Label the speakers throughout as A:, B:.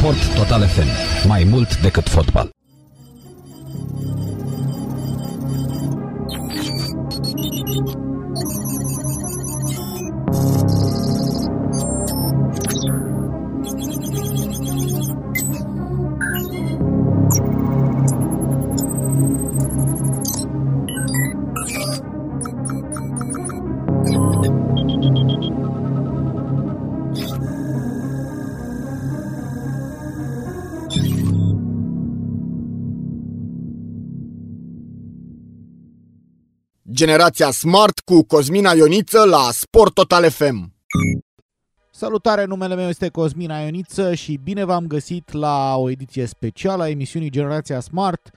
A: Sport Total FM. Mai mult decât fotbal.
B: Generația Smart cu Cosmina Ioniță la Sport Total FM.
C: Salutare, numele meu este Cosmina Ioniță și bine v-am găsit la o ediție specială a emisiunii Generația Smart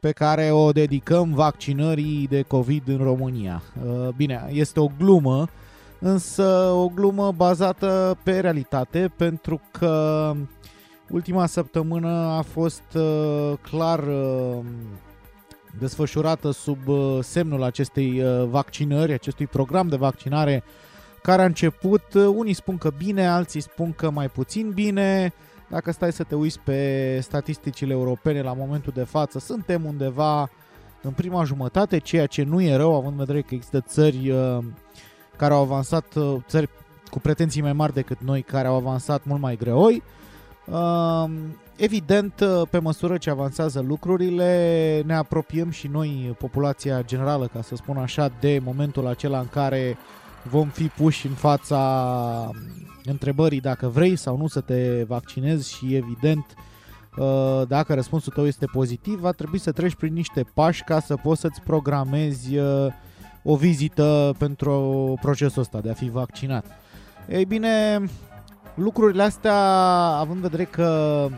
C: pe care o dedicăm vaccinării de COVID în România. Uh, bine, este o glumă, însă o glumă bazată pe realitate pentru că ultima săptămână a fost uh, clar uh, desfășurată sub uh, semnul acestei uh, vaccinări, acestui program de vaccinare care a început, uh, unii spun că bine, alții spun că mai puțin bine. Dacă stai să te uiți pe statisticile europene la momentul de față, suntem undeva în prima jumătate, ceea ce nu e rău, având în vedere că există țări care au avansat, țări cu pretenții mai mari decât noi, care au avansat mult mai greoi. Evident, pe măsură ce avansează lucrurile, ne apropiem și noi, populația generală, ca să spun așa, de momentul acela în care vom fi puși în fața întrebării dacă vrei sau nu să te vaccinezi și evident dacă răspunsul tău este pozitiv, va trebui să treci prin niște pași ca să poți să-ți programezi o vizită pentru procesul ăsta de a fi vaccinat. Ei bine, lucrurile astea, având în vedere că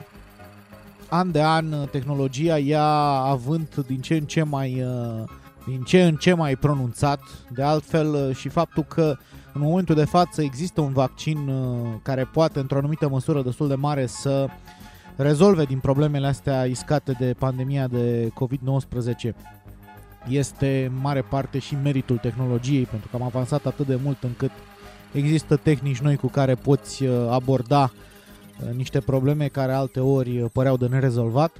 C: an de an tehnologia ia având din ce în ce mai uh, din ce în ce mai pronunțat, de altfel uh, și faptul că în momentul de față există un vaccin uh, care poate într-o anumită măsură destul de mare să rezolve din problemele astea iscate de pandemia de COVID-19 este în mare parte și meritul tehnologiei, pentru că am avansat atât de mult încât există tehnici noi cu care poți aborda Uh, niște probleme care alte ori uh, păreau de nerezolvat.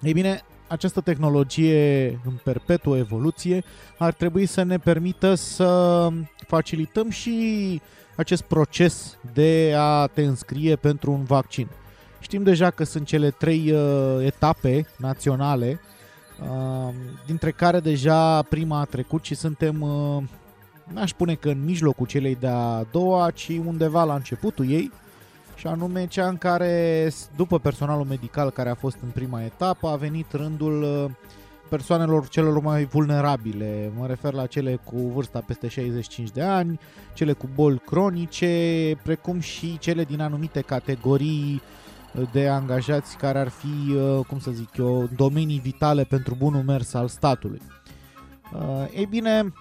C: Ei bine, această tehnologie în perpetuă evoluție ar trebui să ne permită să facilităm și acest proces de a te înscrie pentru un vaccin. Știm deja că sunt cele trei uh, etape naționale, uh, dintre care deja prima a trecut și suntem, uh, n-aș spune că în mijlocul celei de-a doua, ci undeva la începutul ei și anume cea în care, după personalul medical care a fost în prima etapă, a venit rândul uh, persoanelor celor mai vulnerabile. Mă refer la cele cu vârsta peste 65 de ani, cele cu boli cronice, precum și cele din anumite categorii de angajați care ar fi, uh, cum să zic eu, domenii vitale pentru bunul mers al statului. Uh, ei bine,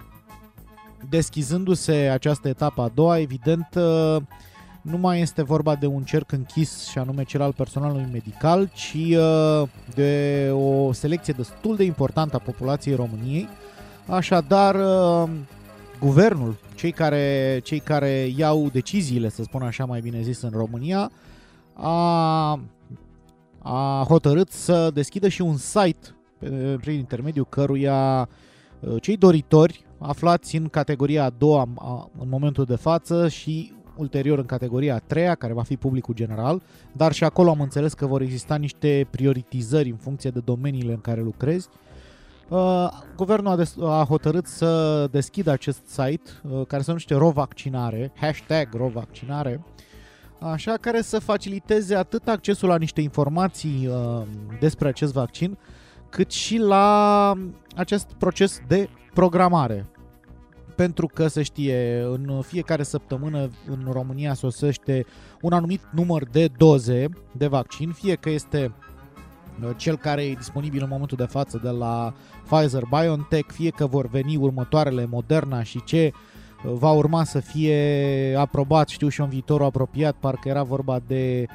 C: deschizându-se această etapă a doua, evident, nu mai este vorba de un cerc închis și anume cel al personalului medical, ci uh, de o selecție destul de importantă a populației României. Așadar, uh, guvernul, cei care, cei care iau deciziile, să spun așa mai bine zis, în România, a, a hotărât să deschidă și un site prin intermediul căruia uh, cei doritori aflați în categoria a doua în momentul de față și ulterior în categoria a treia, care va fi publicul general, dar și acolo am înțeles că vor exista niște prioritizări în funcție de domeniile în care lucrezi. Uh, guvernul a, des- a hotărât să deschidă acest site uh, care se numește Rovaccinare, hashtag Rovaccinare, așa care să faciliteze atât accesul la niște informații uh, despre acest vaccin, cât și la acest proces de programare pentru că se știe, în fiecare săptămână în România sosește un anumit număr de doze de vaccin, fie că este uh, cel care e disponibil în momentul de față de la Pfizer BioNTech, fie că vor veni următoarele Moderna și ce uh, va urma să fie aprobat, știu și în viitorul apropiat, parcă era vorba de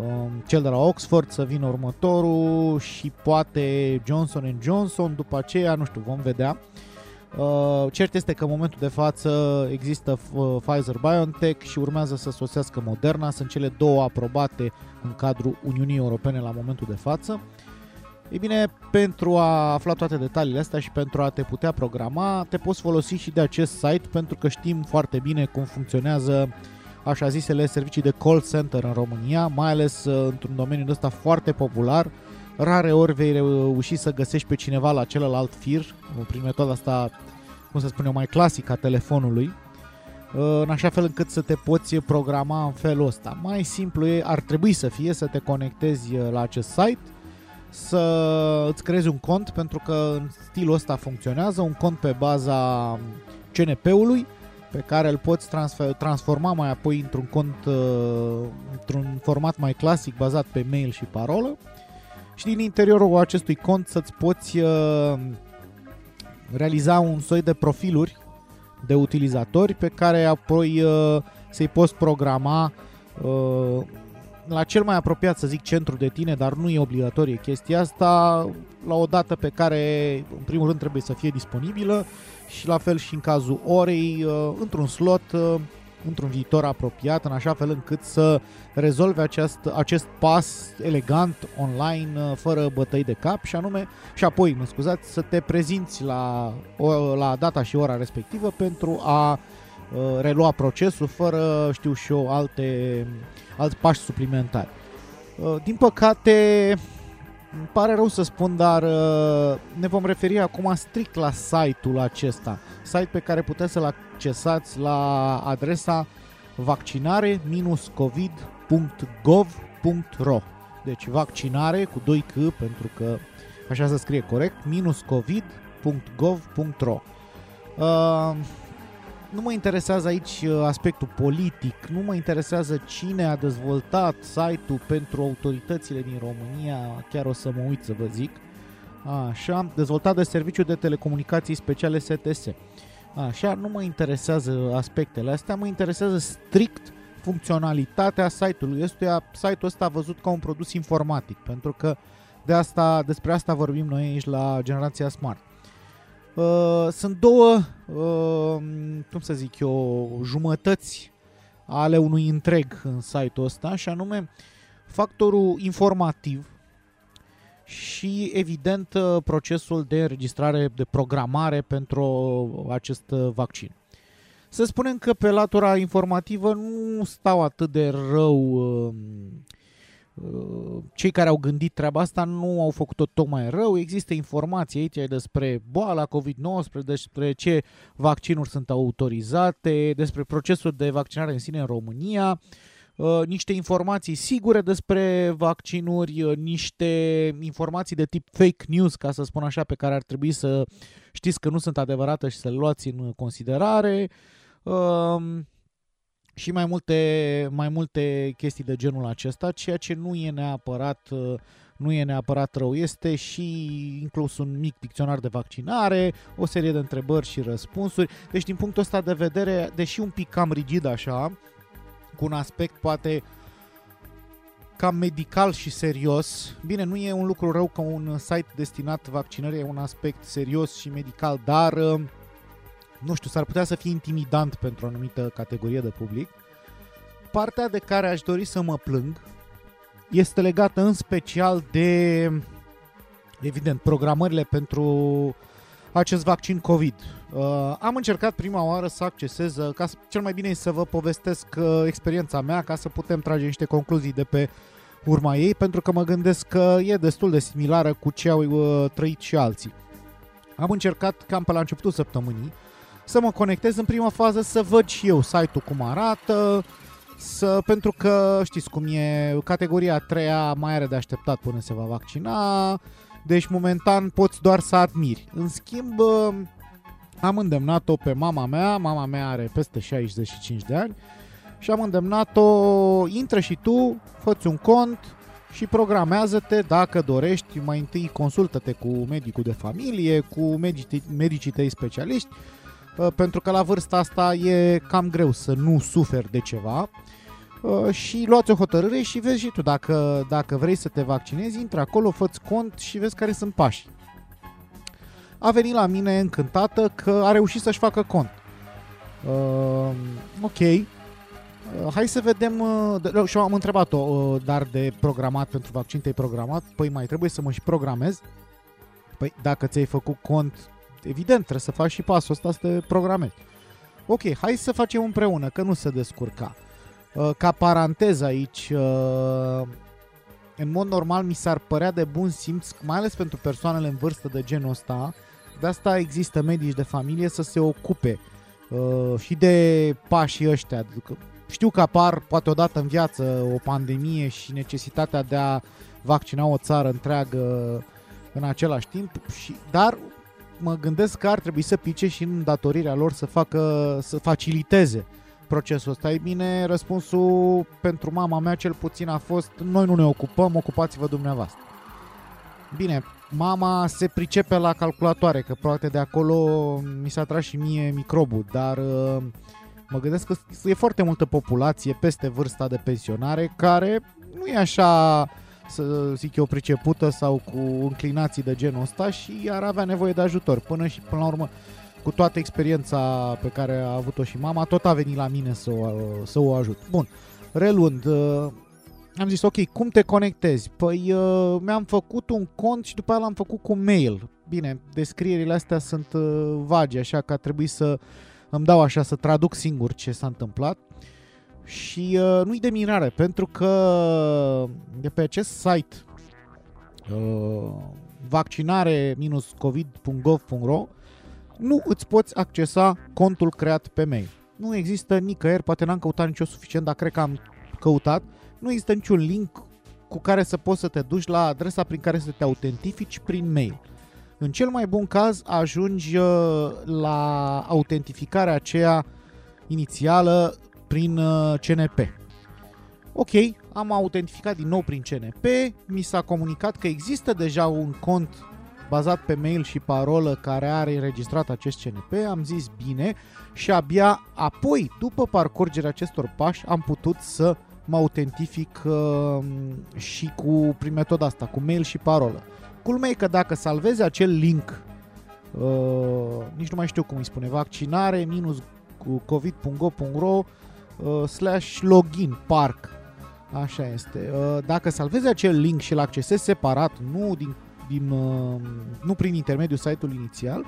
C: um, cel de la Oxford să vină următorul și poate Johnson Johnson, după aceea, nu știu, vom vedea. Uh, cert este că în momentul de față există uh, Pfizer-BioNTech și urmează să sosească Moderna. Sunt cele două aprobate în cadrul Uniunii Europene la momentul de față. Ei bine, pentru a afla toate detaliile astea și pentru a te putea programa, te poți folosi și de acest site pentru că știm foarte bine cum funcționează așa zisele servicii de call center în România, mai ales uh, într-un domeniu ăsta foarte popular. Rare ori vei reuși să găsești pe cineva la celălalt fir, prin metoda asta, cum să spun eu, mai clasică a telefonului, uh, în așa fel încât să te poți programa în felul ăsta. Mai simplu e, ar trebui să fie să te conectezi uh, la acest site, să îți creezi un cont, pentru că în stilul ăsta funcționează, un cont pe baza CNP-ului, pe care îl poți transfer, transforma mai apoi într-un cont, uh, într-un format mai clasic bazat pe mail și parolă și din interiorul acestui cont să-ți poți uh, realiza un soi de profiluri de utilizatori pe care apoi uh, să-i poți programa uh, la cel mai apropiat, să zic, centru de tine, dar nu e obligatorie chestia asta, la o dată pe care, în primul rând, trebuie să fie disponibilă și la fel și în cazul orei, uh, într-un slot, uh, într-un viitor apropiat, în așa fel încât să rezolve acest, acest pas elegant online, uh, fără bătăi de cap și anume, și apoi, mă scuzați, să te prezinți la, la data și ora respectivă pentru a relua procesul fără, știu și eu, alte, alți pași suplimentari. Din păcate, îmi pare rău să spun, dar uh, ne vom referi acum strict la site-ul acesta. Site pe care puteți să-l accesați la adresa vaccinare-covid.gov.ro Deci vaccinare cu 2 c pentru că așa se scrie corect, minus covid.gov.ro uh, nu mă interesează aici uh, aspectul politic, nu mă interesează cine a dezvoltat site-ul pentru autoritățile din România, chiar o să mă uit să vă zic. Așa, dezvoltat de Serviciul de Telecomunicații Speciale STS. Așa, nu mă interesează aspectele astea, mă interesează strict funcționalitatea site-ului. Este site-ul ăsta văzut ca un produs informatic, pentru că de asta, despre asta vorbim noi aici la Generația Smart. Uh, sunt două, uh, cum să zic eu, jumătăți ale unui întreg în site-ul ăsta și anume factorul informativ și evident uh, procesul de înregistrare, de programare pentru acest vaccin. Să spunem că pe latura informativă nu stau atât de rău uh, cei care au gândit treaba asta nu au făcut-o tocmai rău. Există informații aici despre boala COVID-19, despre ce vaccinuri sunt autorizate, despre procesul de vaccinare în sine în România, uh, niște informații sigure despre vaccinuri, uh, niște informații de tip fake news, ca să spun așa, pe care ar trebui să știți că nu sunt adevărate și să le luați în considerare. Uh, și mai multe, mai multe chestii de genul acesta, ceea ce nu e neapărat uh, nu e neapărat rău. Este și inclus un mic dicționar de vaccinare, o serie de întrebări și răspunsuri. Deci din punctul ăsta de vedere, deși un pic cam rigid așa, cu un aspect poate cam medical și serios. Bine, nu e un lucru rău că un site destinat vaccinării e un aspect serios și medical, dar uh, nu știu, s-ar putea să fie intimidant pentru o anumită categorie de public. Partea de care aș dori să mă plâng este legată în special de, evident, programările pentru acest vaccin COVID. Uh, am încercat prima oară să accesez, uh, ca să, cel mai bine e să vă povestesc uh, experiența mea ca să putem trage niște concluzii de pe urma ei, pentru că mă gândesc că e destul de similară cu ce au uh, trăit și alții. Am încercat cam pe la începutul săptămânii să mă conectez în prima fază să văd și eu site-ul cum arată, să, pentru că știți cum e, categoria a treia mai are de așteptat până se va vaccina, deci momentan poți doar să admiri. În schimb, am îndemnat-o pe mama mea, mama mea are peste 65 de ani, și am îndemnat-o, intră și tu, fă un cont și programează-te dacă dorești, mai întâi consultă-te cu medicul de familie, cu medicii, medicii tăi specialiști, Uh, pentru că la vârsta asta e cam greu să nu suferi de ceva uh, și luați o hotărâre și vezi și tu dacă, dacă vrei să te vaccinezi, intră acolo, fă cont și vezi care sunt pașii. a venit la mine încântată că a reușit să-și facă cont. Uh, ok, uh, hai să vedem, uh, de- și am întrebat-o, uh, dar de programat pentru vaccin te-ai programat? Păi mai trebuie să mă și programez? Păi dacă ți-ai făcut cont, evident, trebuie să faci și pasul ăsta să te programezi. Ok, hai să facem împreună, că nu se descurca. Uh, Ca paranteză aici, uh, în mod normal mi s-ar părea de bun simț, mai ales pentru persoanele în vârstă de genul ăsta, de asta există medici de familie să se ocupe uh, și de pașii ăștia. Adică Știu că apar poate odată în viață o pandemie și necesitatea de a vaccina o țară întreagă în același timp, și, dar mă gândesc că ar trebui să pice și în datorirea lor să facă, să faciliteze procesul ăsta. Ei bine, răspunsul pentru mama mea cel puțin a fost noi nu ne ocupăm, ocupați-vă dumneavoastră. Bine, mama se pricepe la calculatoare, că poate de acolo mi s-a tras și mie microbul, dar uh, mă gândesc că e foarte multă populație peste vârsta de pensionare care nu e așa să zic eu pricepută sau cu înclinații de genul ăsta și ar avea nevoie de ajutor. Până și până la urmă cu toată experiența pe care a avut-o și mama, tot a venit la mine să o, să o ajut. Bun, reluând, uh, am zis, ok, cum te conectezi? Păi uh, mi-am făcut un cont și după aia l-am făcut cu mail. Bine, descrierile astea sunt uh, vagi, așa că a trebuit să îmi dau așa să traduc singur ce s-a întâmplat. Și uh, nu-i de mirare, pentru că de pe acest site uh, vaccinare-covid.gov.ro nu îți poți accesa contul creat pe mail. Nu există nicăieri, poate n-am căutat nicio suficient, dar cred că am căutat. Nu există niciun link cu care să poți să te duci la adresa prin care să te autentifici prin mail. În cel mai bun caz ajungi uh, la autentificarea aceea inițială prin uh, CNP. Ok, am autentificat din nou prin CNP, mi s-a comunicat că există deja un cont bazat pe mail și parolă care are înregistrat acest CNP, am zis bine și abia apoi, după parcurgerea acestor pași, am putut să mă autentific uh, și cu, prin metoda asta, cu mail și parolă. Culmea e că dacă salvezi acel link, uh, nici nu mai știu cum îi spune, vaccinare minus cu covid.go.ro uh, slash login park. Așa este. Uh, dacă salvezi acel link și îl accesezi separat, nu din, din uh, nu prin intermediul site-ului inițial,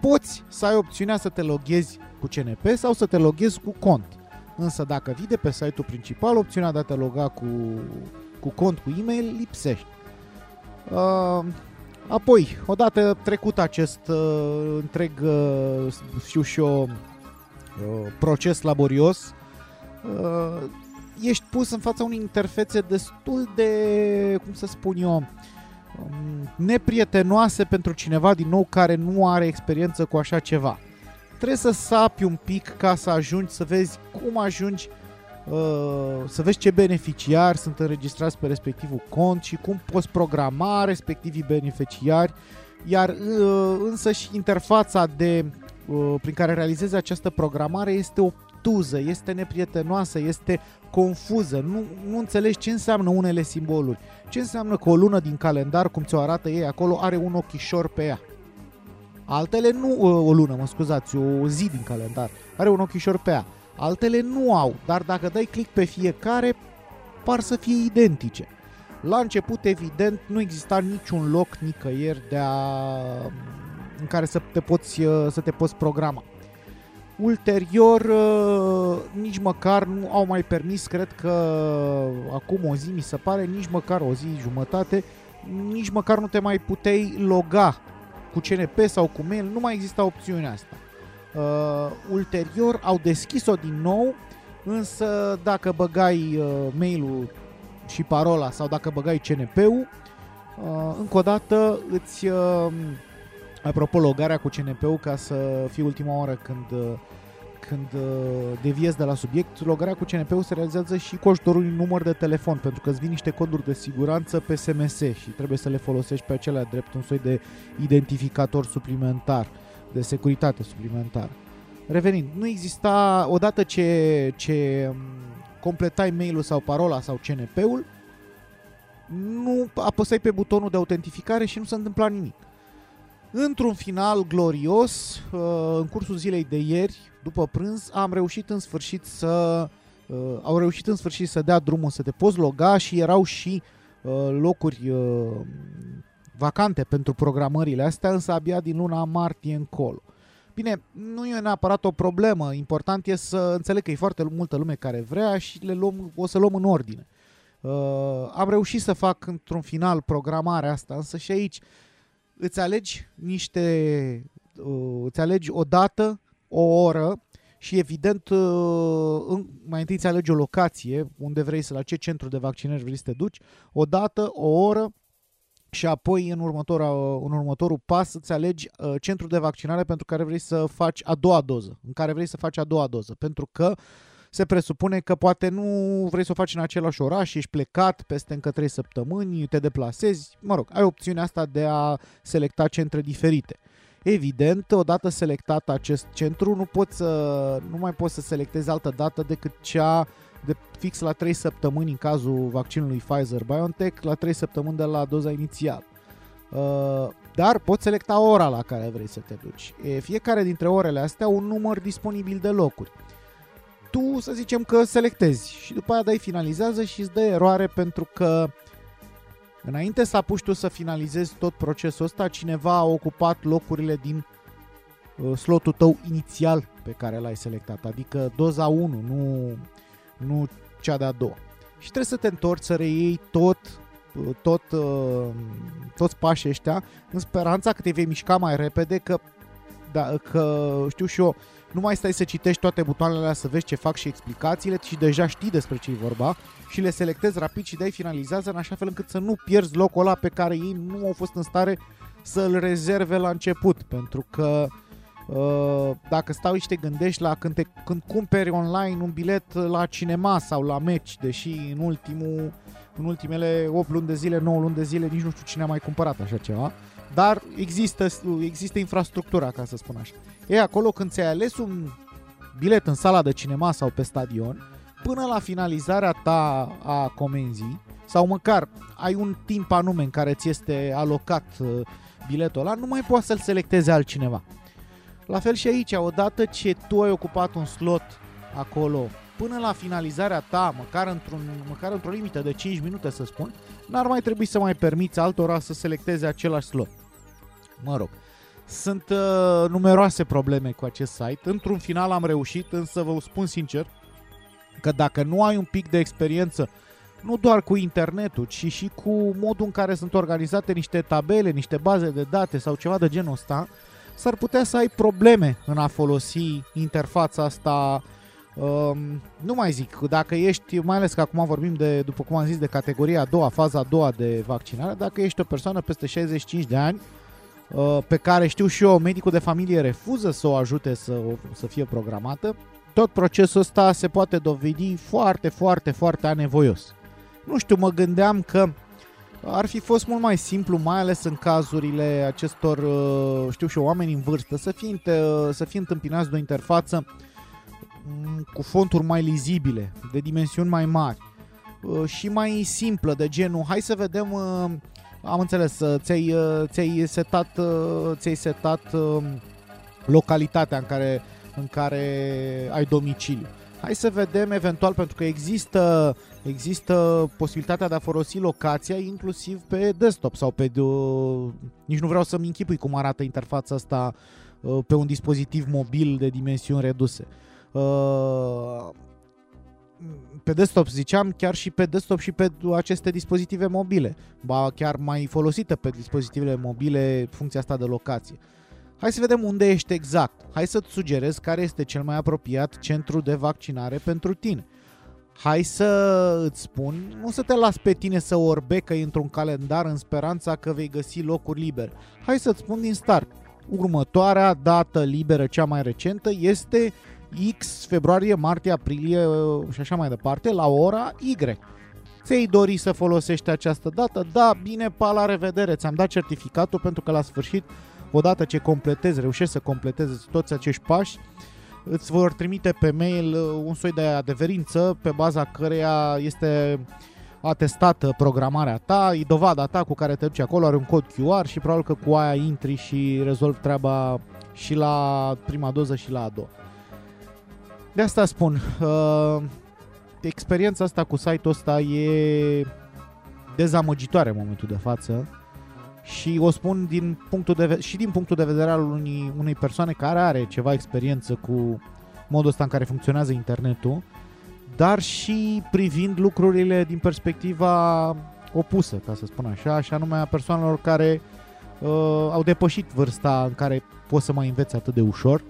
C: poți să ai opțiunea să te loghezi cu CNP sau să te loghezi cu cont. Însă dacă vii de pe site-ul principal, opțiunea de a te loga cu, cu cont cu e-mail lipsește. Uh, apoi, odată trecut acest uh, întreg, uh, știu și eu, uh, proces laborios, uh, ești pus în fața unei interfețe destul de, cum să spun eu, um, neprietenoase pentru cineva, din nou, care nu are experiență cu așa ceva. Trebuie să sapi un pic ca să ajungi să vezi cum ajungi uh, să vezi ce beneficiari sunt înregistrați pe respectivul cont și cum poți programa respectivii beneficiari, iar uh, însă și interfața de, uh, prin care realizezi această programare este obtuză, este neprietenoasă, este confuză, nu, nu înțelegi ce înseamnă unele simboluri, ce înseamnă că o lună din calendar, cum ți-o arată ei acolo, are un ochișor pe ea. Altele nu, uh, o lună, mă scuzați, o zi din calendar, are un ochișor pe ea. Altele nu au, dar dacă dai click pe fiecare, par să fie identice. La început, evident, nu exista niciun loc nicăieri de a, în care să te poți, uh, să te poți programa. Ulterior, uh, nici măcar nu au mai permis, cred că acum o zi mi se pare, nici măcar o zi jumătate, nici măcar nu te mai puteai loga cu CNP sau cu mail, nu mai exista opțiunea asta. Uh, ulterior au deschis-o din nou, însă dacă băgai uh, mail-ul și parola sau dacă băgai CNP-ul, uh, încă o dată îți, uh, apropo, logarea cu CNP-ul ca să fie ultima oară când, uh, când uh, deviezi de la subiect, logarea cu CNP-ul se realizează și cu ajutorul unui număr de telefon, pentru că îți vin niște coduri de siguranță pe SMS și trebuie să le folosești pe acelea drept un soi de identificator suplimentar, de securitate suplimentar. Revenind, nu exista, odată ce, ce um, completai mail-ul sau parola sau CNP-ul, nu apăsai pe butonul de autentificare și nu se întâmpla nimic. Într-un final glorios, uh, în cursul zilei de ieri, după prânz, am reușit în sfârșit să uh, au reușit în sfârșit să dea drumul să te poți loga și erau și uh, locuri vacante pentru programările astea, însă abia din luna martie încolo. Bine, nu e neapărat o problemă, important e să înțeleg că e foarte multă lume care vrea și le luăm, o să luăm în ordine. Uh, am reușit să fac într-un final programarea asta, însă și aici îți alegi niște, uh, îți alegi o dată, o oră și evident uh, mai întâi îți alegi o locație unde vrei să, la ce centru de vaccinări vrei să te duci, o dată, o oră și apoi în, următorul, în următorul pas îți alegi uh, centrul de vaccinare pentru care vrei să faci a doua doză, în care vrei să faci a doua doză, pentru că se presupune că poate nu vrei să o faci în același oraș, ești plecat peste încă 3 săptămâni, te deplasezi, mă rog, ai opțiunea asta de a selecta centre diferite. Evident, odată selectat acest centru, nu, poți să, nu mai poți să selectezi altă dată decât cea de fix la 3 săptămâni în cazul vaccinului Pfizer-BioNTech, la 3 săptămâni de la doza inițială. Uh, dar poți selecta ora la care vrei să te duci. E, fiecare dintre orele astea un număr disponibil de locuri. Tu să zicem că selectezi și după aia dai finalizează și îți dă eroare pentru că înainte să apuci tu să finalizezi tot procesul ăsta, cineva a ocupat locurile din uh, slotul tău inițial pe care l-ai selectat, adică doza 1, nu nu cea de-a doua. Și trebuie să te întorci să reiei tot, tot, uh, toți pașii ăștia în speranța că te vei mișca mai repede, că, da, că știu și eu, nu mai stai să citești toate butoanele alea să vezi ce fac și explicațiile și deja știi despre ce e vorba și le selectezi rapid și dai finalizează în așa fel încât să nu pierzi locul ăla pe care ei nu au fost în stare să-l rezerve la început, pentru că uh, Uh, dacă stau și te gândești la când, te, când cumperi online un bilet la cinema sau la meci, deși în, ultimul, în ultimele 8 luni de zile, 9 luni de zile, nici nu știu cine a mai cumpărat așa ceva, dar există, există infrastructura, ca să spun așa. E acolo când ți-ai ales un bilet în sala de cinema sau pe stadion, până la finalizarea ta a comenzii, sau măcar ai un timp anume în care ți este alocat uh, biletul ăla, nu mai poți să-l selecteze altcineva. La fel și aici, odată ce tu ai ocupat un slot acolo, până la finalizarea ta, măcar, într-un, măcar într-o limită de 5 minute să spun, n-ar mai trebui să mai permiți altora să selecteze același slot. Mă rog, sunt uh, numeroase probleme cu acest site. Într-un final am reușit, însă vă spun sincer că dacă nu ai un pic de experiență nu doar cu internetul, ci și cu modul în care sunt organizate niște tabele, niște baze de date sau ceva de genul ăsta, s-ar putea să ai probleme în a folosi interfața asta Um, nu mai zic, dacă ești, mai ales că acum vorbim de, după cum am zis, de categoria a doua, faza a doua de vaccinare, dacă ești o persoană peste 65 de ani, uh, pe care știu și eu, medicul de familie refuză să o ajute să, să fie programată, tot procesul ăsta se poate dovedi foarte, foarte, foarte anevoios. Nu știu, mă gândeam că ar fi fost mult mai simplu, mai ales în cazurile acestor, uh, știu și eu, oameni în vârstă, să fie, să fie întâmpinați de o interfață mm, cu fonturi mai lizibile, de dimensiuni mai mari uh, și mai simplă, de genul, hai să vedem, uh, am înțeles, ți-ai, ți-ai setat, ți-ai setat localitatea în care, în care ai domiciliu. Hai să vedem eventual, pentru că există există posibilitatea de a folosi locația inclusiv pe desktop sau pe... Uh, nici nu vreau să-mi închipui cum arată interfața asta uh, pe un dispozitiv mobil de dimensiuni reduse. Uh, pe desktop ziceam, chiar și pe desktop și pe aceste dispozitive mobile. Ba chiar mai folosită pe dispozitivele mobile funcția asta de locație. Hai să vedem unde ești exact. Hai să-ți sugerez care este cel mai apropiat centru de vaccinare pentru tine hai să îți spun, nu să te las pe tine să orbecă într-un calendar în speranța că vei găsi locuri libere. Hai să-ți spun din start, următoarea dată liberă, cea mai recentă, este X, februarie, martie, aprilie uh, și așa mai departe, la ora Y. Ți-ai dori să folosești această dată? Da, bine, pa, la revedere, ți-am dat certificatul pentru că la sfârșit, odată ce completezi, reușești să completezi toți acești pași, îți vor trimite pe mail uh, un soi de adeverință pe baza căreia este a testat programarea ta, e dovada ta cu care te duci acolo, are un cod QR și probabil că cu aia intri și rezolvi treaba și la prima doză și la a doua. De asta spun, uh, experiența asta cu site-ul ăsta e dezamăgitoare în momentul de față și o spun din punctul de ve- și din punctul de vedere al unei, unei persoane care are ceva experiență cu modul ăsta în care funcționează internetul, dar și privind lucrurile din perspectiva opusă, ca să spun așa, și anume a persoanelor care uh, au depășit vârsta în care poți să mai înveți atât de ușor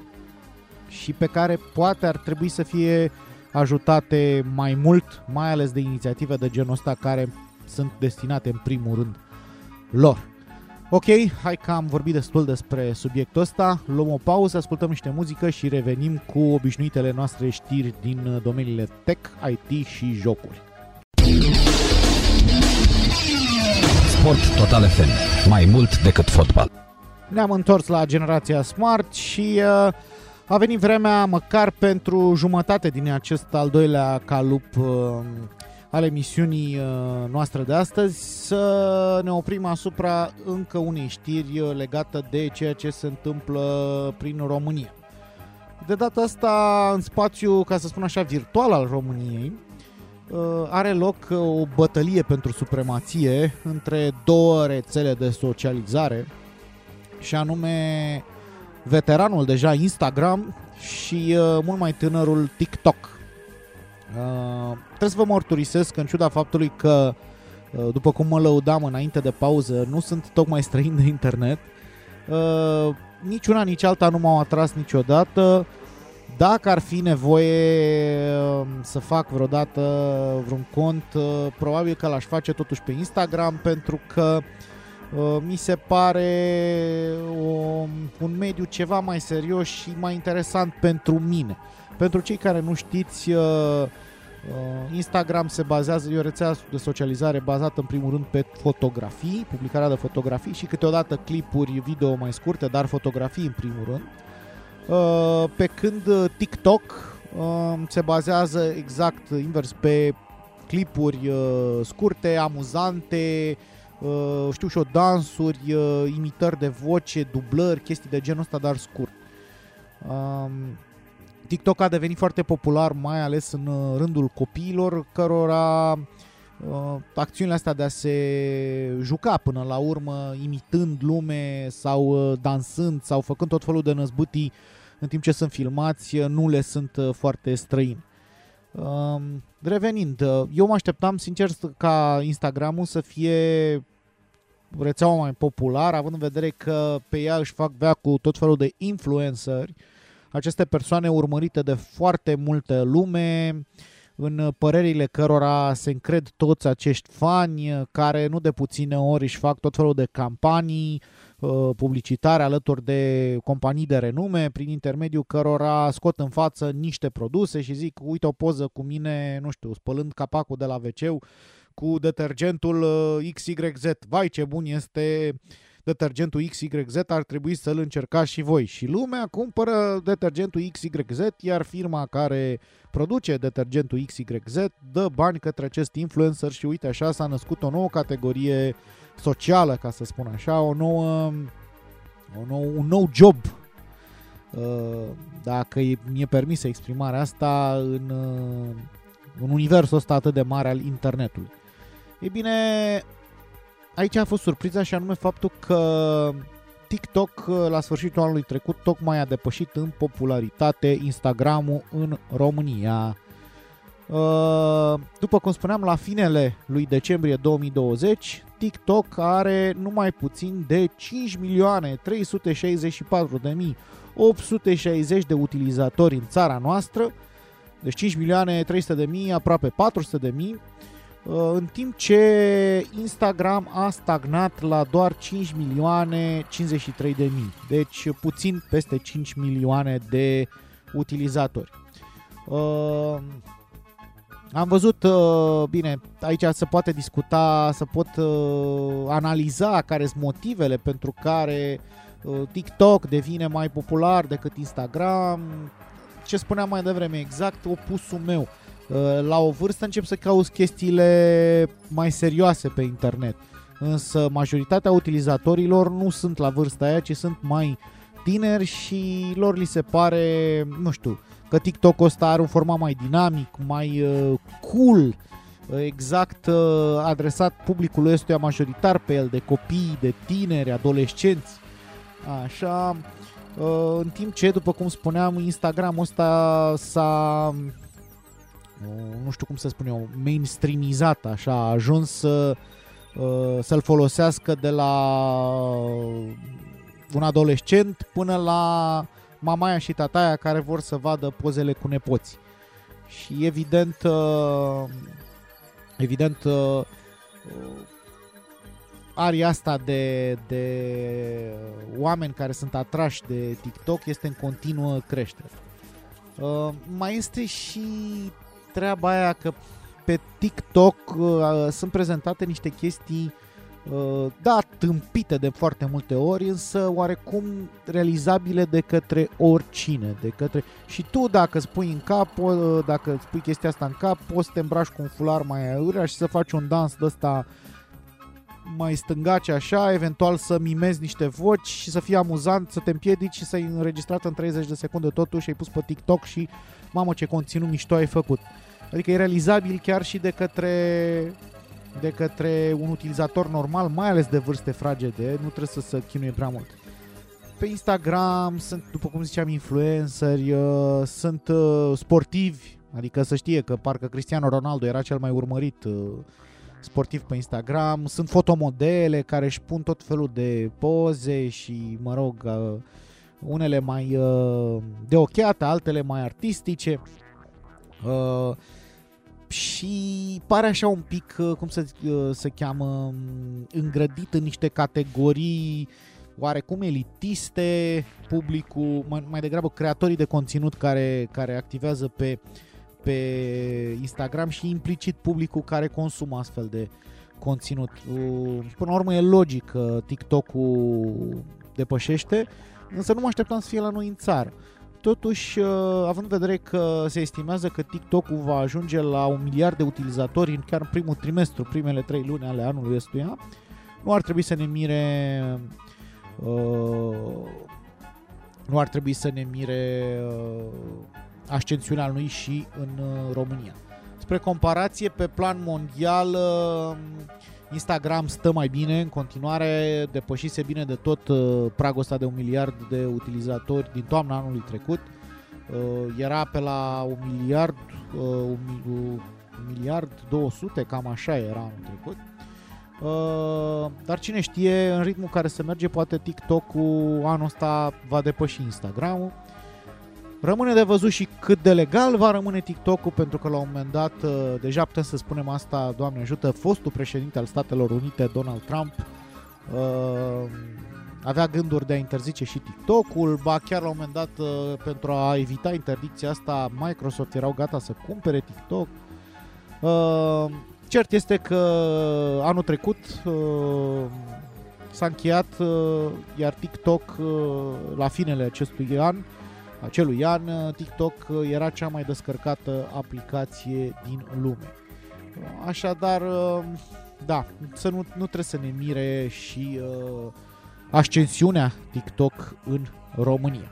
C: și pe care poate ar trebui să fie ajutate mai mult, mai ales de inițiative de genul ăsta care sunt destinate în primul rând lor. Ok, hai că am vorbit destul despre subiectul ăsta, luăm o pauză, ascultăm niște muzică și revenim cu obișnuitele noastre știri din domeniile tech, IT și jocuri.
A: Sport Total FM. Mai mult decât fotbal.
C: Ne-am întors la generația Smart și uh, a venit vremea măcar pentru jumătate din acest al doilea calup uh, al emisiunii uh, noastre de astăzi să ne oprim asupra încă unei știri uh, legată de ceea ce se întâmplă prin România. De data asta, în spațiu, ca să spun așa, virtual al României, uh, are loc o bătălie pentru supremație între două rețele de socializare și anume veteranul deja Instagram și mult mai tânărul TikTok. Uh, trebuie să vă mărturisesc că în ciuda faptului că, uh, după cum mă lăudam înainte de pauză, nu sunt tocmai străin de internet, uh, nici una, nici alta nu m-au atras niciodată. Dacă ar fi nevoie uh, să fac vreodată vreun cont, uh, probabil că l-aș face totuși pe Instagram pentru că uh, mi se pare o, un mediu ceva mai serios și mai interesant pentru mine. Pentru cei care nu știți, uh, uh, Instagram se bazează, e o rețea de socializare bazată în primul rând pe fotografii, publicarea de fotografii și câteodată clipuri video mai scurte, dar fotografii în primul rând. Uh, pe când TikTok se bazează exact invers pe clipuri scurte, amuzante, știu și o dansuri, imitări de voce, dublări, chestii de genul ăsta, dar scurt. Um, TikTok a devenit foarte popular, mai ales în uh, rândul copiilor, cărora uh, acțiunile astea de a se juca până la urmă, imitând lume sau uh, dansând sau făcând tot felul de năzbâtii în timp ce sunt filmați, uh, nu le sunt uh, foarte străini. Uh, revenind, uh, eu mă așteptam sincer ca Instagramul să fie rețeaua mai populară, având în vedere că pe ea își fac vea cu tot felul de influenceri, uh, aceste persoane urmărite de foarte multă lume, în părerile cărora se încred toți acești fani care nu de puține ori își fac tot felul de campanii uh, publicitare alături de companii de renume prin intermediul cărora scot în față niște produse și zic uite o poză cu mine, nu știu, spălând capacul de la wc cu detergentul uh, XYZ. Vai ce bun este uh, detergentul XYZ ar trebui să-l încercați și voi. Și lumea cumpără detergentul XYZ, iar firma care produce detergentul XYZ dă bani către acest influencer și uite așa s-a născut o nouă categorie socială, ca să spun așa, o nouă, o nou, un nou job uh, dacă mi-e permisă exprimarea asta în, uh, în universul ăsta atât de mare al internetului. Ei bine, aici a fost surpriza și anume faptul că TikTok la sfârșitul anului trecut tocmai a depășit în popularitate Instagramul în România. Uh, după cum spuneam, la finele lui decembrie 2020, TikTok are numai puțin de 5 milioane 364 de mii 860 de utilizatori în țara noastră, deci 5 milioane 300 de mii, aproape 400 de mii, Uh, în timp ce Instagram a stagnat la doar 5 milioane 53 de mii, deci puțin peste 5 milioane de utilizatori. Uh, am văzut, uh, bine, aici se poate discuta, să pot analiza care sunt motivele pentru care TikTok devine mai popular decât Instagram. Ce spuneam mai devreme, exact opusul meu la o vârstă încep să cauți chestiile mai serioase pe internet. Însă majoritatea utilizatorilor nu sunt la vârsta aia, ci sunt mai tineri și lor li se pare, nu știu, că TikTok-ul ăsta are un format mai dinamic, mai uh, cool, exact uh, adresat publicului ăstuia majoritar pe el, de copii, de tineri, adolescenți. Așa, uh, în timp ce, după cum spuneam, Instagram ăsta s-a uh, nu știu cum să spun eu, mainstreamizat, așa, a ajuns să, uh, să-l folosească de la un adolescent până la mamaia și tataia care vor să vadă pozele cu nepoți. Și evident, uh, evident, uh, aria asta de, de oameni care sunt atrași de TikTok este în continuă creștere. Uh, mai este și treaba aia că pe TikTok sunt prezentate niște chestii Uh, da, tâmpite de foarte multe ori, însă oarecum realizabile de către oricine, de către... Și tu dacă spui în cap, uh, dacă spui chestia asta în cap, poți să te îmbraci cu un fular mai aiurea și să faci un dans de ăsta mai stângace așa, eventual să mimezi niște voci și să fie amuzant, să te împiedici și să-i înregistrat în 30 de secunde totul și ai pus pe TikTok și mamă ce conținut mișto ai făcut. Adică e realizabil chiar și de către de către un utilizator normal, mai ales de vârste fragede, nu trebuie să se chinuie prea mult. Pe Instagram sunt, după cum ziceam, influenceri, uh, sunt uh, sportivi, adică să știe că parcă Cristiano Ronaldo era cel mai urmărit uh, sportiv pe Instagram, sunt fotomodele care își pun tot felul de poze și, mă rog, uh, unele mai uh, de ochiată, altele mai artistice. Uh, și pare așa un pic, uh, cum să uh, se cheamă, îngrădit în niște categorii oarecum elitiste, publicul, mai, mai degrabă creatorii de conținut care, care activează pe, pe Instagram și implicit publicul care consumă astfel de conținut. Până la urmă e logic că TikTok-ul depășește, însă nu mă așteptam să fie la noi în țară. Totuși, uh, având în vedere că se estimează că TikTok-ul va ajunge la un miliard de utilizatori în chiar în primul trimestru, primele trei luni ale anului ăstuia, nu ar trebui să ne mire uh, nu ar trebui să ne mire uh, ascensiunea lui și în uh, România. Spre comparație, pe plan mondial, uh, Instagram stă mai bine în continuare, depășise bine de tot uh, pragul ăsta de un miliard de utilizatori din toamna anului trecut. Uh, era pe la un miliard, uh, un, un miliard 200, cam așa era anul trecut. Uh, dar cine știe, în ritmul care se merge, poate TikTok-ul anul ăsta va depăși Instagram-ul. Rămâne de văzut și cât de legal va rămâne TikTok-ul, pentru că la un moment dat, uh, deja putem să spunem asta, Doamne ajută, fostul președinte al Statelor Unite, Donald Trump, uh, avea gânduri de a interzice și TikTok-ul, ba chiar la un moment dat, uh, pentru a evita interdicția asta, Microsoft erau gata să cumpere TikTok. Cert este că anul trecut s-a încheiat, iar TikTok la finele acestui an acelui an, uh, TikTok uh, era cea mai descărcată aplicație din lume. Așadar, uh, da, să nu, nu trebuie să ne mire și uh, ascensiunea TikTok în România.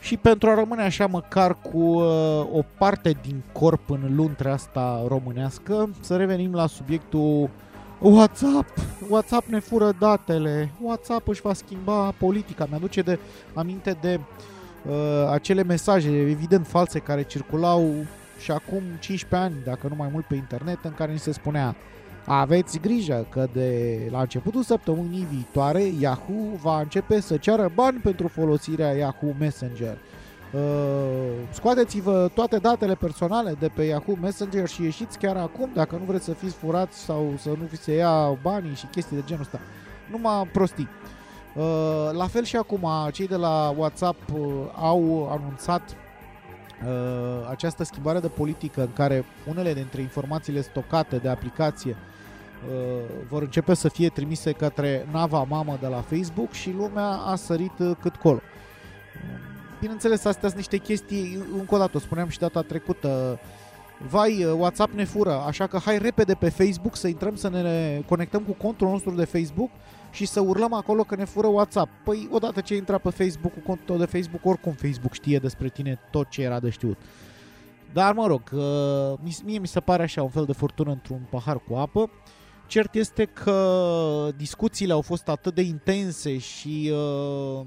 C: Și pentru a rămâne așa măcar cu uh, o parte din corp în luntrea asta românească, să revenim la subiectul WhatsApp, WhatsApp ne fură datele, WhatsApp își va schimba politica. Mi-aduce de aminte de uh, acele mesaje evident false care circulau și acum 15 ani, dacă nu mai mult pe internet, în care ni se spunea aveți grijă că de la începutul săptămânii viitoare Yahoo va începe să ceară bani pentru folosirea Yahoo Messenger. Uh, scoateți-vă toate datele personale de pe Yahoo Messenger și ieșiți chiar acum dacă nu vreți să fiți furați sau să nu vi se ia banii și chestii de genul ăsta. Numai prostii. Uh, la fel și acum, cei de la WhatsApp uh, au anunțat uh, această schimbare de politică în care unele dintre informațiile stocate de aplicație vor începe să fie trimise către nava mamă de la Facebook și lumea a sărit cât colo. Bineînțeles, astea sunt niște chestii, încă o dată, o spuneam și data trecută, vai, uh, WhatsApp ne fură, așa că hai repede pe Facebook să intrăm să ne conectăm cu contul nostru de Facebook și să urlăm acolo că ne fură WhatsApp. Păi, odată ce intra pe Facebook, cu contul de Facebook, oricum Facebook știe despre tine tot ce era de știut. Dar, mă rog, uh, mie mi se pare așa un fel de furtună într-un pahar cu apă. Cert este că discuțiile au fost atât de intense și uh,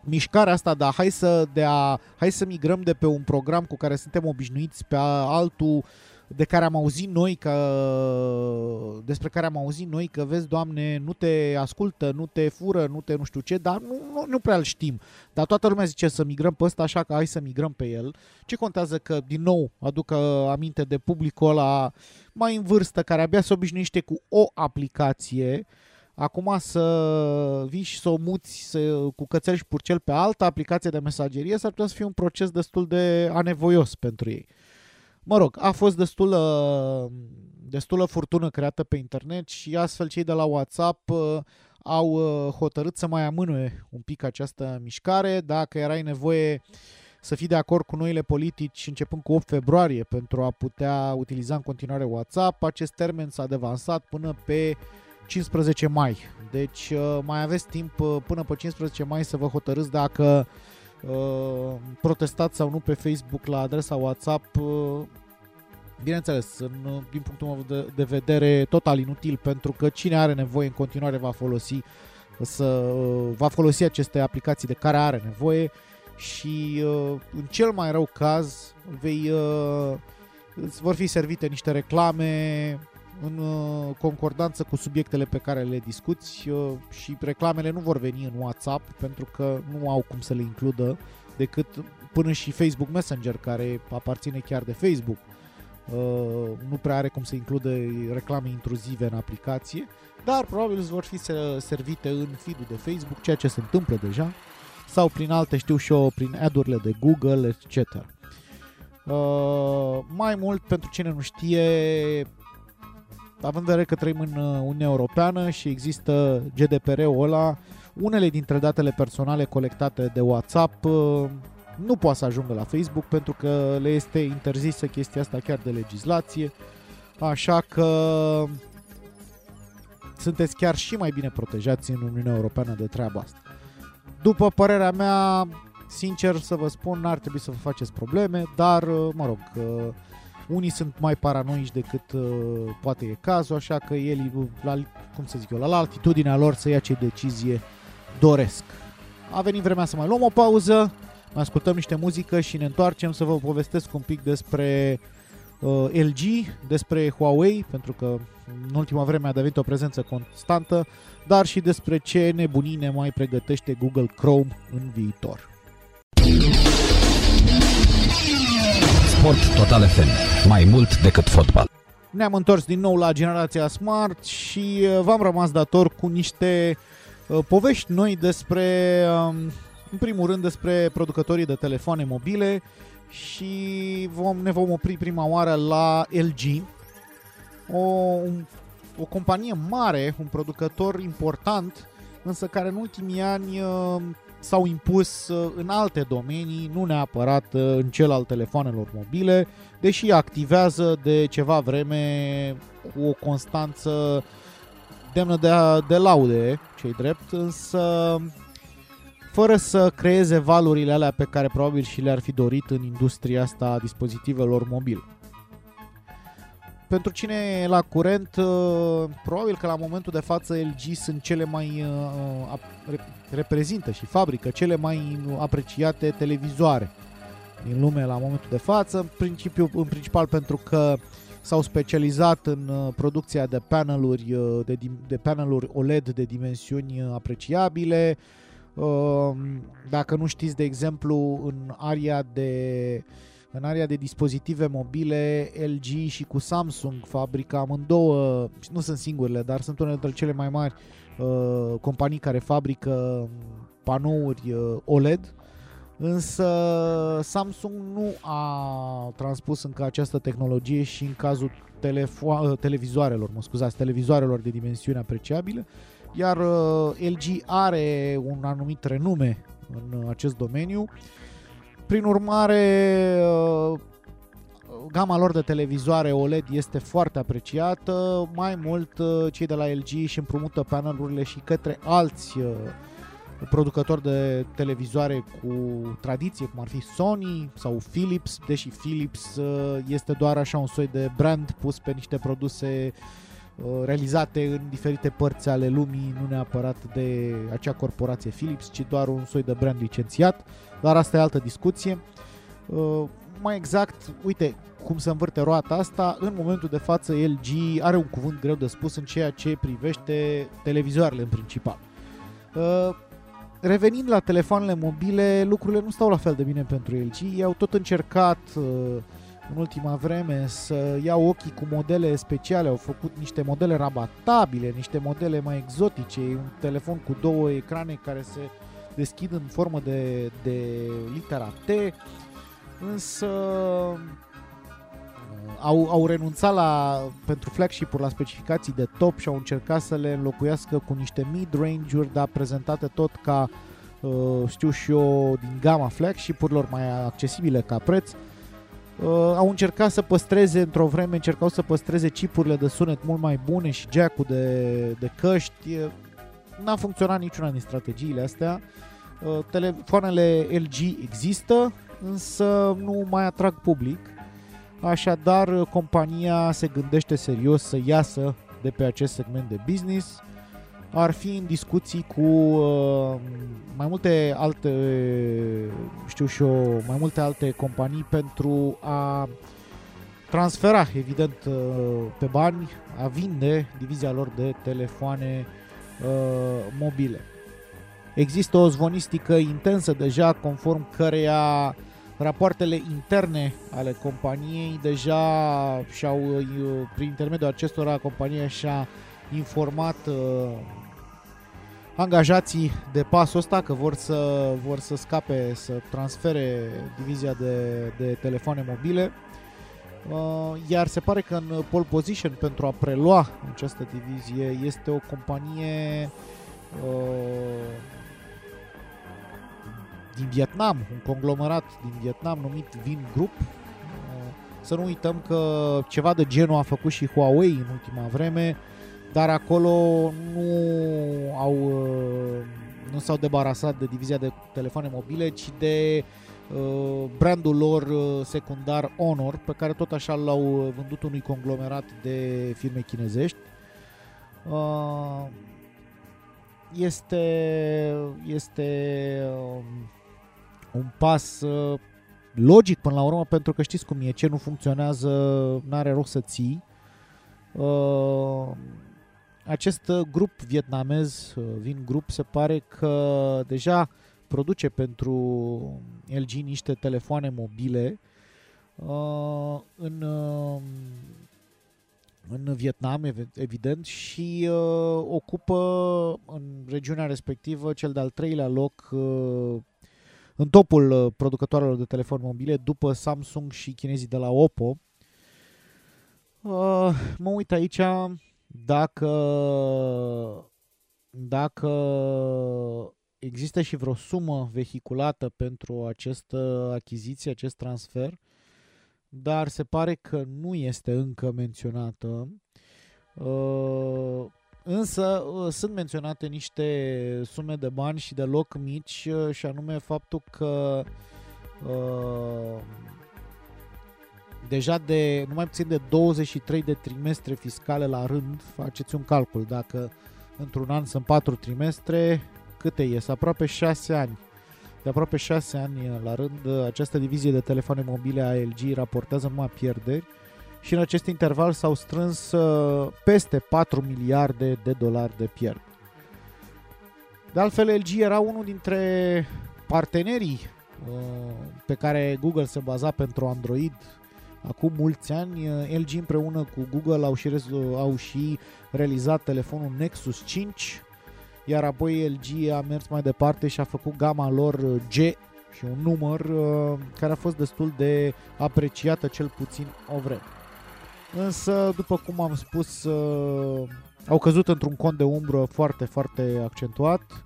C: mișcarea asta de a hai să, de a, hai să migrăm de pe un program cu care suntem obișnuiți pe altul de care am auzit noi că despre care am auzit noi că vezi, Doamne, nu te ascultă, nu te fură, nu te nu știu ce, dar nu, nu, nu prea îl știm. Dar toată lumea zice să migrăm pe ăsta, așa că hai să migrăm pe el. Ce contează că, din nou, aduc aminte de publicul ăla mai în vârstă, care abia se obișnuiește cu o aplicație, acum să vii și să o muți să, cu cățel și purcel pe altă aplicație de mesagerie, s-ar putea să fie un proces destul de anevoios pentru ei. Mă rog, a fost destulă, destulă furtună creată pe internet și astfel cei de la WhatsApp uh, au uh, hotărât să mai amânue un pic această mișcare. Dacă erai nevoie să fii de acord cu noile politici începând cu 8 februarie pentru a putea utiliza în continuare WhatsApp, acest termen s-a devansat până pe 15 mai. Deci uh, mai aveți timp până pe 15 mai să vă hotărâți dacă Uh, protestat sau nu pe Facebook la adresa WhatsApp, uh, bineînțeles, în, uh, din punctul meu de, de vedere, total inutil, pentru că cine are nevoie în continuare va folosi să va folosi aceste aplicații de care are nevoie și în cel mai rău caz vei îți vor fi servite niște reclame în concordanță cu subiectele pe care le discuți și reclamele nu vor veni în WhatsApp pentru că nu au cum să le includă decât până și Facebook Messenger care aparține chiar de Facebook nu prea are cum să includă reclame intruzive în aplicație dar probabil îți vor fi servite în feed de Facebook ceea ce se întâmplă deja sau prin alte, știu și eu, prin ad-urile de Google, etc. Uh, mai mult, pentru cine nu știe, având în vedere că trăim în uh, Uniunea Europeană și există GDPR-ul ăla, unele dintre datele personale colectate de WhatsApp uh, nu poate să ajungă la Facebook pentru că le este interzisă chestia asta chiar de legislație, așa că sunteți chiar și mai bine protejați în Uniunea Europeană de treaba asta. După părerea mea, sincer să vă spun, n-ar trebui să vă faceți probleme, dar, uh, mă rog, unii sunt mai paranoici decât uh, poate e cazul, așa că ei, la, cum să zic eu, la altitudinea lor să ia ce decizie doresc. A venit vremea să mai luăm o pauză, mai ascultăm niște muzică și ne întoarcem să vă povestesc un pic despre uh, LG, despre Huawei, pentru că în ultima vreme a devenit o prezență constantă, dar și despre ce nebunii ne mai pregătește Google Chrome în viitor.
A: Sport Total FM. Mai mult decât fotbal.
C: Ne-am întors din nou la generația Smart și uh, v-am rămas dator cu niște uh, povești noi despre, um, în primul rând, despre producătorii de telefoane mobile și vom, ne vom opri prima oară la LG, o, o companie mare, un producător important, însă care în ultimii ani uh, s-au impus uh, în alte domenii, nu neapărat uh, în cel al telefonelor mobile, deși activează de ceva vreme cu o constanță demnă de, de laude, cei drept, însă fără să creeze valurile alea pe care probabil și le-ar fi dorit în industria asta a dispozitivelor mobile pentru cine e la curent, uh, probabil că la momentul de față LG sunt cele mai uh, reprezintă și fabrică cele mai apreciate televizoare din lume la momentul de față, în, principiu, în principal pentru că s-au specializat în uh, producția de paneluri, de, de paneluri OLED de dimensiuni apreciabile. Dacă nu știți, de exemplu, în aria de în area de dispozitive mobile, LG și cu Samsung fabrică amândouă, nu sunt singurele, dar sunt unele dintre cele mai mari uh, companii care fabrică panouri uh, OLED, însă Samsung nu a transpus încă această tehnologie și în cazul telefo- uh, televizoarelor, mă scuzați, televizoarelor de dimensiune apreciabilă, iar uh, LG are un anumit renume în acest domeniu. Uh, prin urmare, uh, gama lor de televizoare OLED este foarte apreciată. Mai mult, uh, cei de la LG și împrumută panelurile și către alți uh, producători de televizoare cu tradiție, cum ar fi Sony sau Philips, deși Philips uh, este doar așa un soi de brand pus pe niște produse uh, realizate în diferite părți ale lumii, nu neapărat de acea corporație Philips, ci doar un soi de brand licențiat, dar asta e altă discuție. Uh, mai exact, uite cum se învârte roata asta, în momentul de față LG are un cuvânt greu de spus în ceea ce privește televizoarele în principal. Revenind la telefoanele mobile, lucrurile nu stau la fel de bine pentru LG. Ei au tot încercat în ultima vreme să iau ochii cu modele speciale, au făcut niște modele rabatabile, niște modele mai exotice, un telefon cu două ecrane care se deschid în formă de, de litera T, însă au, au renunțat la, pentru flagship-uri la specificații de top și au încercat să le înlocuiască cu niște mid-range-uri, dar prezentate tot ca, uh, știu și eu, din gama flagship-urilor mai accesibile ca preț. Uh, au încercat să păstreze, într-o vreme, încercau să păstreze chipurile de sunet mult mai bune și jack-ul de, de căști. N-a funcționat niciuna din strategiile astea. Uh, telefoanele LG există, însă nu mai atrag public Așadar, compania se gândește serios să iasă de pe acest segment de business. Ar fi în discuții cu uh, mai multe alte, știu și eu, mai multe alte companii pentru a transfera, evident, uh, pe bani, a vinde divizia lor de telefoane uh, mobile. Există o zvonistică intensă deja, conform căreia rapoartele interne ale companiei deja și-au, prin intermediul acestora, compania și-a informat uh, angajații de pasul ăsta că vor să, vor să scape, să transfere divizia de, de telefoane mobile. Uh, iar se pare că în pole position pentru a prelua această divizie este o companie uh, din Vietnam, un conglomerat din Vietnam numit Vin Group. Uh, să nu uităm că ceva de genul a făcut și Huawei în ultima vreme, dar acolo nu au uh, nu s-au debarasat de divizia de telefoane mobile, ci de uh, brandul lor secundar Honor, pe care tot așa l-au vândut unui conglomerat de firme chinezești. Este, este um, un pas uh, logic până la urmă, pentru că știți cum e, ce nu funcționează, n-are rost să ții. Uh, acest grup vietnamez, uh, Vin Group, se pare că deja produce pentru LG niște telefoane mobile în, în Vietnam, evident, și ocupă în regiunea respectivă cel de-al treilea loc în topul uh, producătoarelor de telefon mobile după Samsung și chinezii de la Oppo. Uh, mă uit aici dacă dacă există și vreo sumă vehiculată pentru această achiziție, acest transfer, dar se pare că nu este încă menționată. Uh, Însă uh, sunt menționate niște sume de bani și deloc mici uh, și anume faptul că uh, deja de nu mai puțin de 23 de trimestre fiscale la rând, faceți un calcul, dacă într-un an sunt 4 trimestre, câte ies? Aproape 6 ani. De aproape 6 ani la rând, această divizie de telefoane mobile a LG raportează numai pierderi și în acest interval s-au strâns uh, peste 4 miliarde de dolari de pierd. De altfel, LG era unul dintre partenerii uh, pe care Google se baza pentru Android acum mulți ani. Uh, LG împreună cu Google au și, au și realizat telefonul Nexus 5, iar apoi LG a mers mai departe și a făcut gama lor G și un număr care a fost destul de apreciată cel puțin o vreme. Însă, după cum am spus, uh, au căzut într-un cont de umbră foarte, foarte accentuat.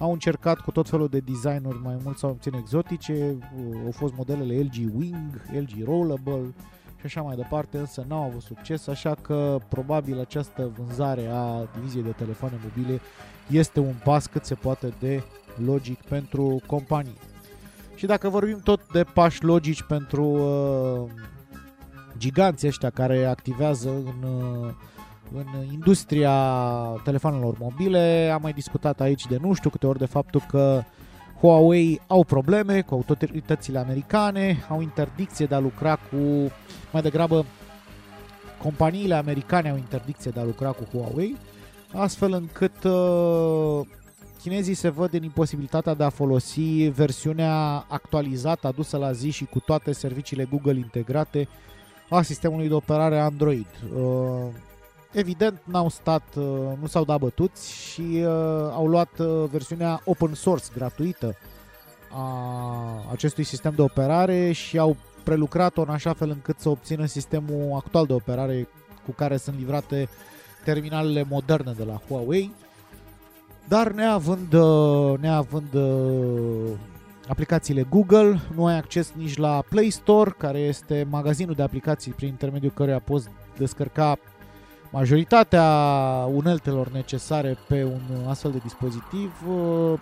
C: Au încercat cu tot felul de designuri mai mult sau puțin exotice. Uh, au fost modelele LG Wing, LG Rollable și așa mai departe, însă n-au avut succes, așa că probabil această vânzare a diviziei de telefoane mobile este un pas cât se poate de logic pentru companii. Și dacă vorbim tot de pași logici pentru uh, giganții ăștia care activează în, uh, în industria telefonelor mobile, am mai discutat aici de nu știu câte ori de faptul că Huawei au probleme cu autoritățile americane, au interdicție de a lucra cu, mai degrabă, companiile americane au interdicție de a lucra cu Huawei, astfel încât uh, chinezii se văd în imposibilitatea de a folosi versiunea actualizată adusă la zi și cu toate serviciile Google integrate a sistemului de operare Android. Uh, evident, n-au stat, uh, nu s-au dat bătuți și uh, au luat versiunea open source gratuită a acestui sistem de operare și au prelucrat-o în așa fel încât să obțină sistemul actual de operare cu care sunt livrate terminalele moderne de la Huawei. Dar neavând, neavând aplicațiile Google, nu ai acces nici la Play Store, care este magazinul de aplicații prin intermediul căruia poți descărca majoritatea uneltelor necesare pe un astfel de dispozitiv.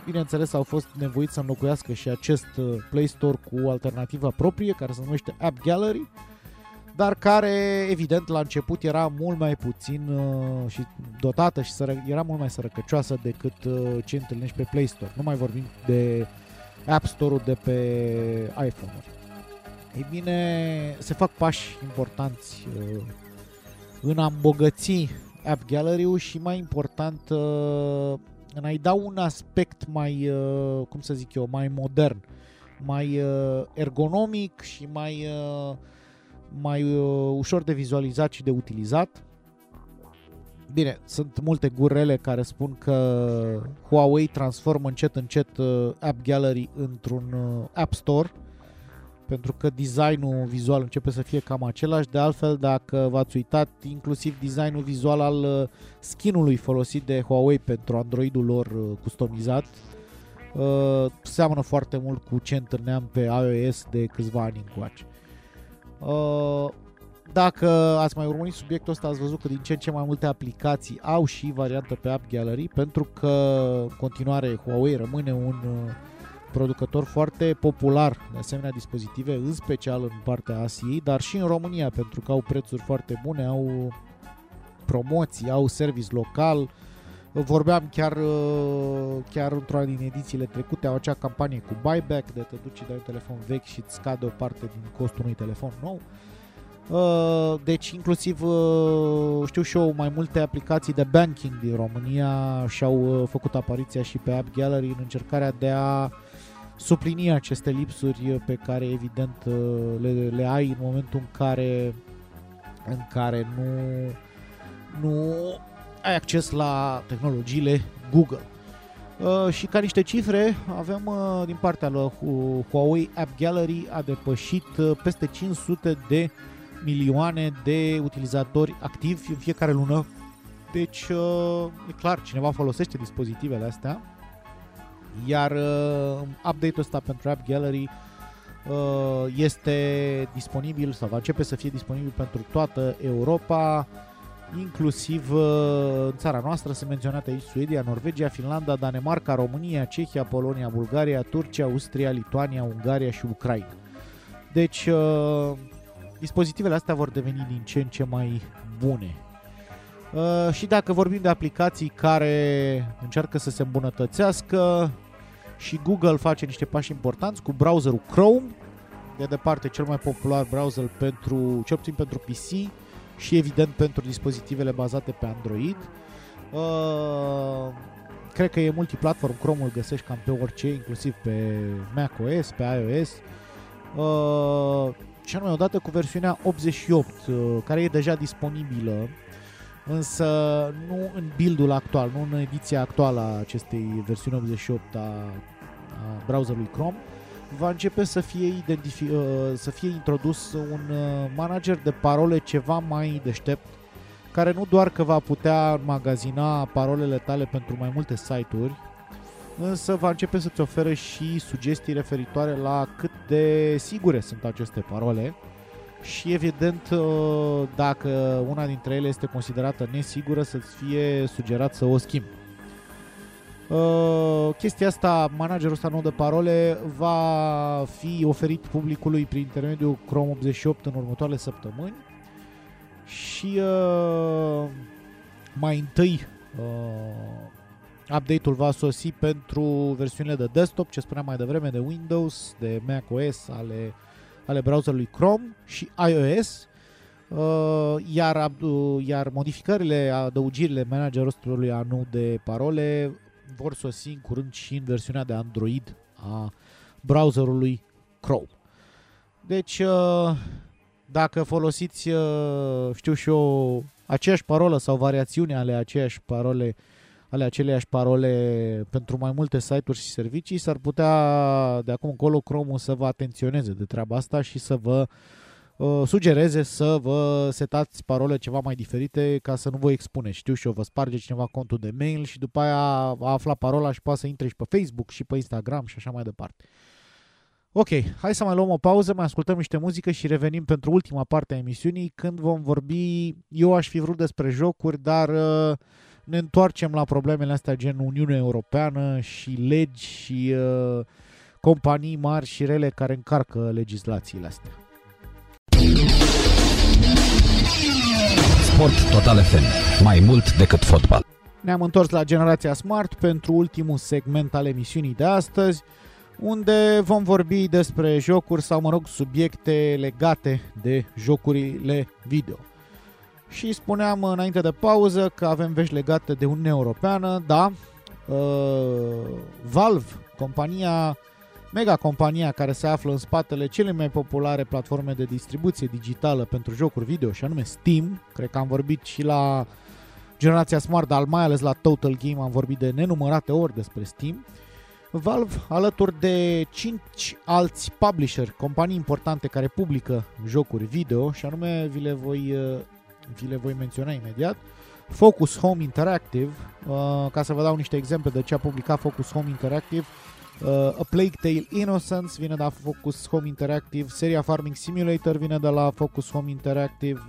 C: Bineînțeles, au fost nevoiți să înlocuiască și acest Play Store cu alternativa proprie, care se numește App Gallery, dar care, evident, la început era mult mai puțin uh, și dotată și sără, era mult mai sărăcăcioasă decât uh, ce întâlnești pe Play Store. Nu mai vorbim de App Store-ul de pe iPhone-uri. Ei bine, se fac pași importanți uh, în a îmbogăți App Gallery-ul și mai important uh, în a-i da un aspect mai, uh, cum să zic eu, mai modern, mai uh, ergonomic și mai, uh, mai uh, ușor de vizualizat și de utilizat. Bine, sunt multe gurele care spun că Huawei transformă încet încet uh, App Gallery într-un uh, App Store pentru că designul vizual începe să fie cam același. De altfel, dacă v-ați uitat, inclusiv designul vizual al uh, skinului folosit de Huawei pentru Androidul lor customizat seamănă foarte mult cu ce întâlneam pe iOS de câțiva ani încoace. Dacă ați mai urmărit subiectul ăsta, ați văzut că din ce în ce mai multe aplicații au și variantă pe App Gallery, pentru că în continuare Huawei rămâne un uh, producător foarte popular de asemenea dispozitive, în special în partea Asiei, dar și în România, pentru că au prețuri foarte bune, au promoții, au service local. Vorbeam chiar, uh, chiar într-una din edițiile trecute, au acea campanie cu buyback, de te duci, dai un telefon vechi și îți scade o parte din costul unui telefon nou. Uh, deci inclusiv uh, știu și eu mai multe aplicații de banking din România și-au uh, făcut apariția și pe App Gallery în încercarea de a suplini aceste lipsuri pe care evident le, le ai în momentul în care în care nu nu ai acces la tehnologiile Google. Uh, și ca niște cifre, avem uh, din partea lui Huawei App Gallery a depășit uh, peste 500 de milioane de utilizatori activi în fiecare lună. Deci, uh, e clar, cineva folosește dispozitivele astea. Iar uh, update-ul ăsta pentru App Gallery uh, este disponibil sau va începe să fie disponibil pentru toată Europa, inclusiv în țara noastră, sunt menționate aici Suedia, Norvegia, Finlanda, Danemarca, România, Cehia, Polonia, Bulgaria, Turcia, Austria, Lituania, Ungaria și Ucraina. Deci, dispozitivele astea vor deveni din ce în ce mai bune. Uh, și dacă vorbim de aplicații care încearcă să se îmbunătățească și Google face niște pași importanți cu browserul Chrome, de departe cel mai popular browser pentru, cel puțin pentru PC și evident pentru dispozitivele bazate pe Android. Uh, cred că e multiplatform, Chrome îl găsești cam pe orice, inclusiv pe macOS, pe iOS. Uh, și anume odată cu versiunea 88, uh, care e deja disponibilă, însă nu în build-ul actual, nu în ediția actuală a acestei versiuni 88 a, a browserului Chrome, va începe să fie, identifi- uh, să fie introdus un uh, manager de parole ceva mai deștept, care nu doar că va putea magazina parolele tale pentru mai multe site-uri, însă va începe să-ți ofere și sugestii referitoare la cât de sigure sunt aceste parole și evident uh, dacă una dintre ele este considerată nesigură să-ți fie sugerat să o schimbi. Uh, chestia asta, managerul ăsta nou de parole va fi oferit publicului prin intermediul Chrome 88 în următoarele săptămâni și uh, mai întâi uh, update-ul va sosi pentru versiunile de desktop, ce spuneam mai devreme, de Windows, de macOS, ale, ale browserului Chrome și iOS, uh, iar, uh, iar modificările, adăugirile managerului anu de parole vor sosi în curând și în versiunea de Android a browserului Chrome. Deci, uh, dacă folosiți, uh, știu și eu, aceeași parolă sau variațiune ale aceeași parole, ale aceleiași parole pentru mai multe site-uri și servicii, s-ar putea de acum încolo Chrome să vă atenționeze de treaba asta și să vă uh, sugereze să vă setați parole ceva mai diferite ca să nu vă expune. Știu și eu, vă sparge cineva contul de mail și după aia a aflat parola și poate să intre și pe Facebook și pe Instagram și așa mai departe. Ok, hai să mai luăm o pauză, mai ascultăm niște muzică și revenim pentru ultima parte a emisiunii când vom vorbi, eu aș fi vrut despre jocuri, dar uh, ne întoarcem la problemele astea gen Uniunea Europeană și legi și uh, companii mari și rele care încarcă legislațiile astea.
A: Sport Total FM. Mai mult decât fotbal.
C: Ne-am întors la Generația Smart pentru ultimul segment al emisiunii de astăzi unde vom vorbi despre jocuri sau, mă rog, subiecte legate de jocurile video. Și spuneam înainte de pauză că avem vești legate de Uniunea Europeană, da, uh, Valve, compania, mega compania care se află în spatele cele mai populare platforme de distribuție digitală pentru jocuri video și anume Steam, cred că am vorbit și la generația Smart, dar mai ales la Total Game am vorbit de nenumărate ori despre Steam, uh, Valve, alături de 5 alți publisher, companii importante care publică jocuri video, și anume vi le voi, uh, vi le voi menționa imediat, Focus Home Interactive, uh, ca să vă dau niște exemple de ce a publicat Focus Home Interactive, uh, A Plague Tale Innocence vine de la Focus Home Interactive, seria Farming Simulator vine de la Focus Home Interactive,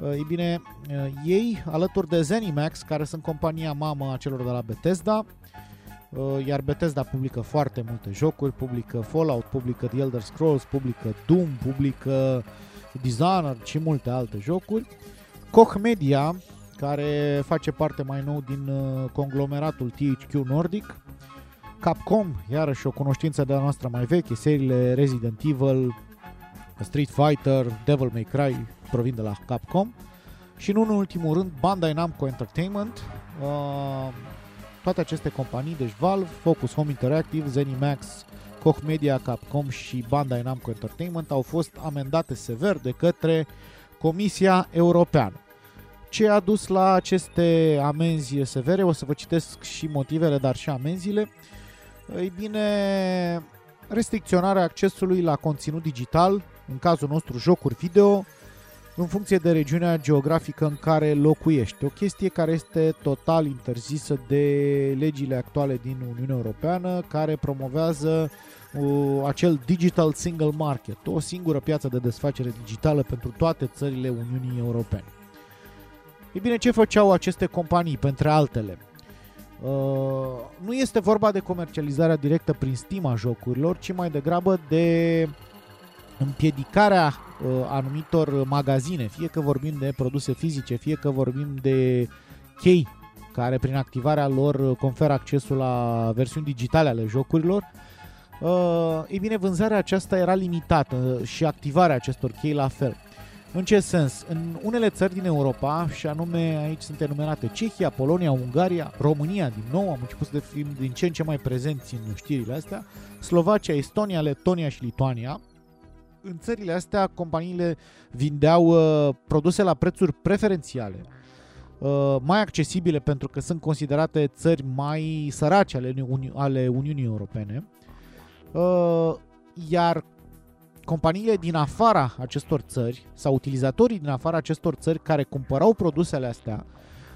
C: E bine, ei, alături de Zenimax, care sunt compania mamă a celor de la Bethesda, Uh, iar Bethesda publică foarte multe jocuri, publică Fallout, publică The Elder Scrolls, publică Doom, publică Dishonored și multe alte jocuri. Koch Media, care face parte mai nou din uh, conglomeratul THQ Nordic, Capcom, iarăși o cunoștință de a noastră mai veche, seriile Resident Evil, Street Fighter, Devil May Cry provin de la Capcom. Și nu în ultimul rând Bandai Namco Entertainment, uh, toate aceste companii, deci Valve, Focus Home Interactive, ZeniMax, Koch Media, Capcom și Bandai Namco Entertainment au fost amendate sever de către Comisia Europeană. Ce a dus la aceste amenzi severe? O să vă citesc și motivele, dar și amenziile. Ei bine, restricționarea accesului la conținut digital, în cazul nostru jocuri video, în funcție de regiunea geografică în care locuiești. O chestie care este total interzisă de legile actuale din Uniunea Europeană, care promovează uh, acel Digital Single Market, o singură piață de desfacere digitală pentru toate țările Uniunii Europene. Ei bine, ce făceau aceste companii, pentru altele? Uh, nu este vorba de comercializarea directă prin Steam a jocurilor, ci mai degrabă de împiedicarea uh, anumitor magazine, fie că vorbim de produse fizice, fie că vorbim de chei care prin activarea lor conferă accesul la versiuni digitale ale jocurilor, uh, ei bine, vânzarea aceasta era limitată și activarea acestor chei la fel. În ce sens? În unele țări din Europa, și anume aici sunt enumerate Cehia, Polonia, Ungaria, România, din nou am început să fim din ce în ce mai prezenți în știrile astea, Slovacia, Estonia, Letonia și Lituania, în țările astea companiile vindeau uh, produse la prețuri preferențiale, uh, mai accesibile pentru că sunt considerate țări mai sărace ale, Uni- ale Uniunii Europene, uh, iar companiile din afara acestor țări sau utilizatorii din afara acestor țări care cumpărau produsele astea,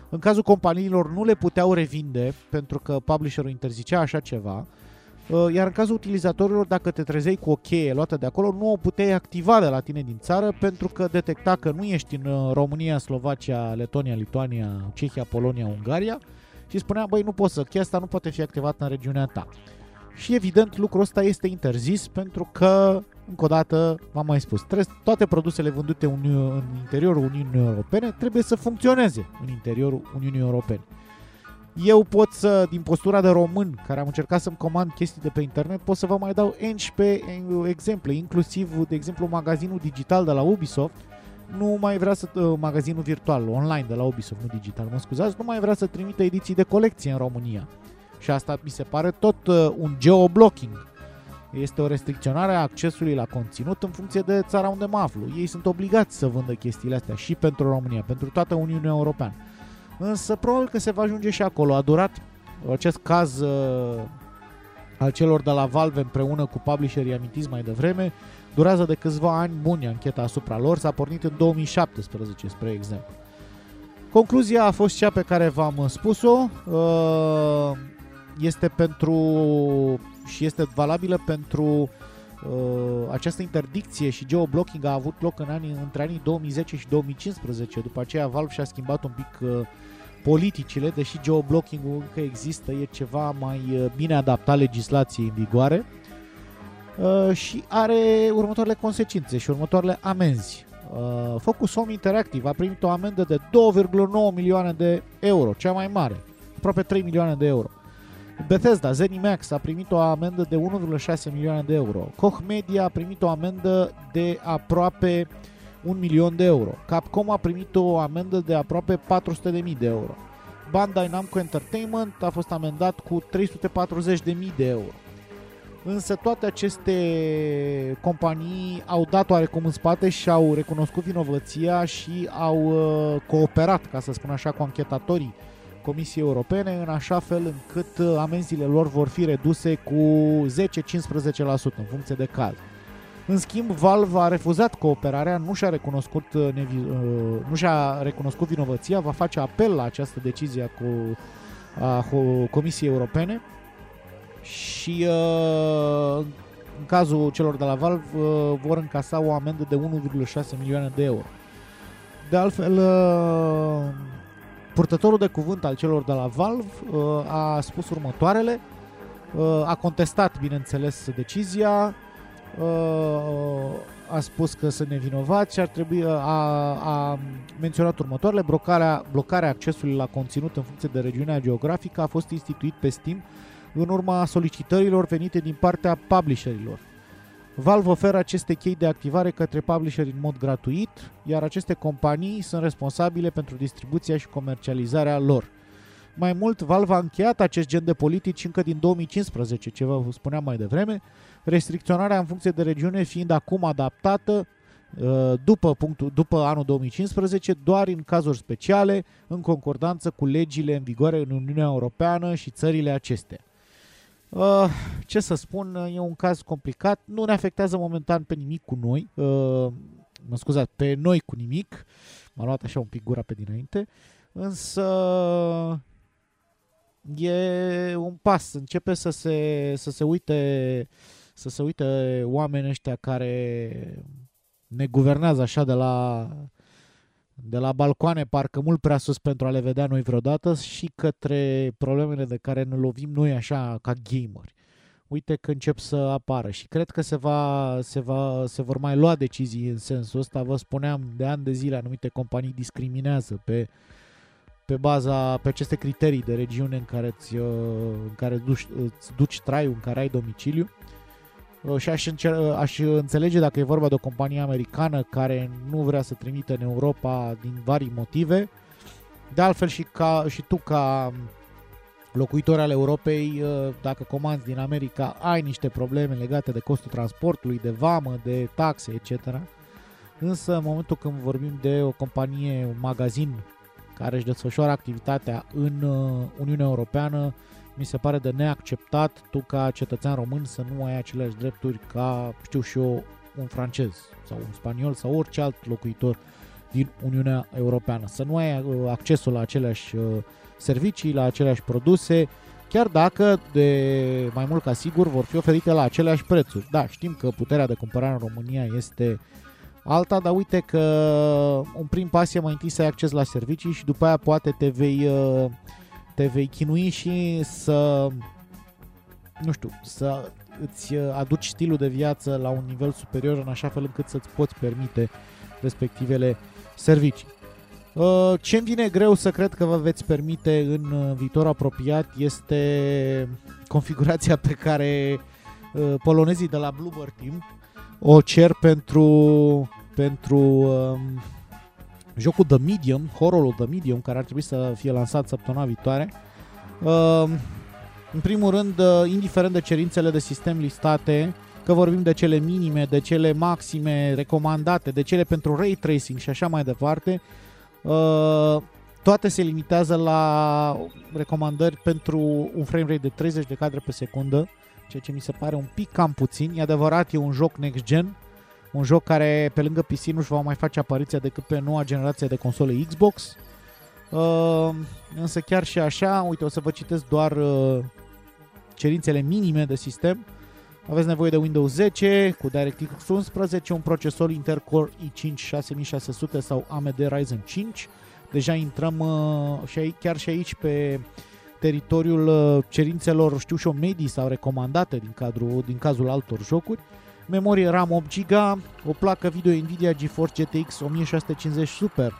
C: în cazul companiilor nu le puteau revinde pentru că publisherul interzicea așa ceva, Uh, iar în cazul utilizatorilor, dacă te trezeai cu o cheie luată de acolo, nu o puteai activa de la tine din țară pentru că detecta că nu ești în uh, România, Slovacia, Letonia, Lituania, Cehia, Polonia, Ungaria și spunea, băi, nu poți să, cheia asta nu poate fi activată în regiunea ta. Și evident lucrul ăsta este interzis pentru că, încă o dată, v-am mai spus, trebuie, toate produsele vândute în, în interiorul Uniunii Europene trebuie să funcționeze în interiorul Uniunii Europene. Eu pot să, din postura de român, care am încercat să-mi comand chestii de pe internet, pot să vă mai dau 11 exemple, inclusiv, de exemplu, magazinul digital de la Ubisoft, nu mai vrea să, uh, magazinul virtual, online de la Ubisoft, nu digital, mă scuzați, nu mai vrea să trimită ediții de colecție în România. Și asta mi se pare tot uh, un geoblocking. Este o restricționare a accesului la conținut în funcție de țara unde mă aflu. Ei sunt obligați să vândă chestiile astea și pentru România, pentru toată Uniunea Europeană. Însă probabil că se va ajunge și acolo. A durat acest caz uh, al celor de la Valve împreună cu publisherii amintiți mai devreme, durează de câțiva ani buni ancheta asupra lor, s-a pornit în 2017, spre exemplu. Concluzia a fost cea pe care v-am spus-o, uh, este pentru și este valabilă pentru uh, această interdicție și geoblocking a avut loc în anii, între anii 2010 și 2015. După aceea Valve și-a schimbat un pic uh, politicile, deși geoblocking-ul încă există, e ceva mai uh, bine adaptat legislației în vigoare uh, și are următoarele consecințe și următoarele amenzi. Uh, Focus Home Interactive a primit o amendă de 2,9 milioane de euro, cea mai mare, aproape 3 milioane de euro. Bethesda, ZeniMax a primit o amendă de 1,6 milioane de euro. Koch Media a primit o amendă de aproape 1 milion de euro. Capcom a primit o amendă de aproape 400.000 de euro. Bandai Namco Entertainment a fost amendat cu 340.000 de euro. Însă toate aceste companii au dat oarecum în spate și au recunoscut vinovăția și au uh, cooperat, ca să spun așa, cu anchetatorii Comisiei Europene în așa fel încât uh, amenziile lor vor fi reduse cu 10-15% în funcție de caz. În schimb, Valve a refuzat cooperarea, nu și-a recunoscut, uh, nevi- uh, nu și-a recunoscut vinovăția, va face apel la această decizie cu a Comisiei Europene. Și în cazul celor de la Valve vor încasa o amendă de 1,6 milioane de euro. De altfel, Purtătorul de cuvânt al celor de la Valve uh, a spus următoarele, uh, a contestat, bineînțeles, decizia, uh, a spus că sunt nevinovați și ar trebui, a, a menționat următoarele, blocarea, blocarea accesului la conținut în funcție de regiunea geografică a fost instituit pe Steam în urma solicitărilor venite din partea publisherilor. Valve oferă aceste chei de activare către publisheri în mod gratuit, iar aceste companii sunt responsabile pentru distribuția și comercializarea lor. Mai mult, Valve a încheiat acest gen de politici încă din 2015, ce vă spuneam mai devreme, restricționarea în funcție de regiune fiind acum adaptată uh, după, punctul, după anul 2015 doar în cazuri speciale, în concordanță cu legile în vigoare în Uniunea Europeană și țările acestea. Uh, ce să spun, e un caz complicat, nu ne afectează momentan pe nimic cu noi, uh, mă scuzați, pe noi cu nimic, m-a luat așa un pic gura pe dinainte, însă e un pas, începe să se, să se uite să se uite oamenii ăștia care ne guvernează așa de la de la balcoane parcă mult prea sus pentru a le vedea noi vreodată și către problemele de care ne lovim noi așa ca gameri. Uite că încep să apară și cred că se, va, se, va, se vor mai lua decizii în sensul ăsta. Vă spuneam, de ani de zile anumite companii discriminează pe, pe baza, pe aceste criterii de regiune în care îți, în care duci, îți duci traiul, în care ai domiciliu Uh, și aș, încer- uh, aș înțelege dacă e vorba de o companie americană care nu vrea să trimite în Europa din vari motive. De altfel și, ca, și tu ca locuitor al Europei, uh, dacă comanzi din America, ai niște probleme legate de costul transportului, de vamă, de taxe, etc. Însă în momentul când vorbim de o companie, un magazin care își desfășoară activitatea în Uniunea Europeană, mi se pare de neacceptat tu ca cetățean român să nu ai aceleași drepturi ca, știu și eu, un francez sau un spaniol sau orice alt locuitor din Uniunea Europeană. Să nu ai uh, accesul la aceleași uh, servicii, la aceleași produse, chiar dacă de mai mult ca sigur vor fi oferite la aceleași prețuri. Da, știm că puterea de cumpărare în România este alta, dar uite că un prim pas e mai întâi să ai acces la servicii și după aia poate te vei, uh, te vei chinui și să nu știu, să îți uh, aduci stilul de viață la un nivel superior în așa fel încât să-ți poți permite respectivele servicii. Uh, ce îmi vine greu să cred că vă veți permite în uh, viitor apropiat este configurația pe care polonezii de la Bluebird Team o cer pentru, pentru um, jocul The Medium, horrorul The Medium, care ar trebui să fie lansat săptămâna viitoare. Uh, în primul rând, uh, indiferent de cerințele de sistem listate, că vorbim de cele minime, de cele maxime recomandate, de cele pentru ray tracing și așa mai departe, uh, toate se limitează la recomandări pentru un frame rate de 30 de cadre pe secundă, ceea ce mi se pare un pic cam puțin. E adevărat, e un joc next-gen, un joc care pe lângă PC nu-și va mai face apariția decât pe noua generație de console Xbox. Uh, însă chiar și așa, uite, o să vă citesc doar uh, cerințele minime de sistem. Aveți nevoie de Windows 10 cu DirectX 11, un procesor Intel Core i5 6600 sau AMD Ryzen 5. Deja intrăm uh, și aici, chiar și aici pe teritoriul uh, cerințelor, știu și o medii sau recomandate din, cadrul, din cazul altor jocuri. Memorie RAM 8 GB, o placă video Nvidia GeForce GTX 1650 Super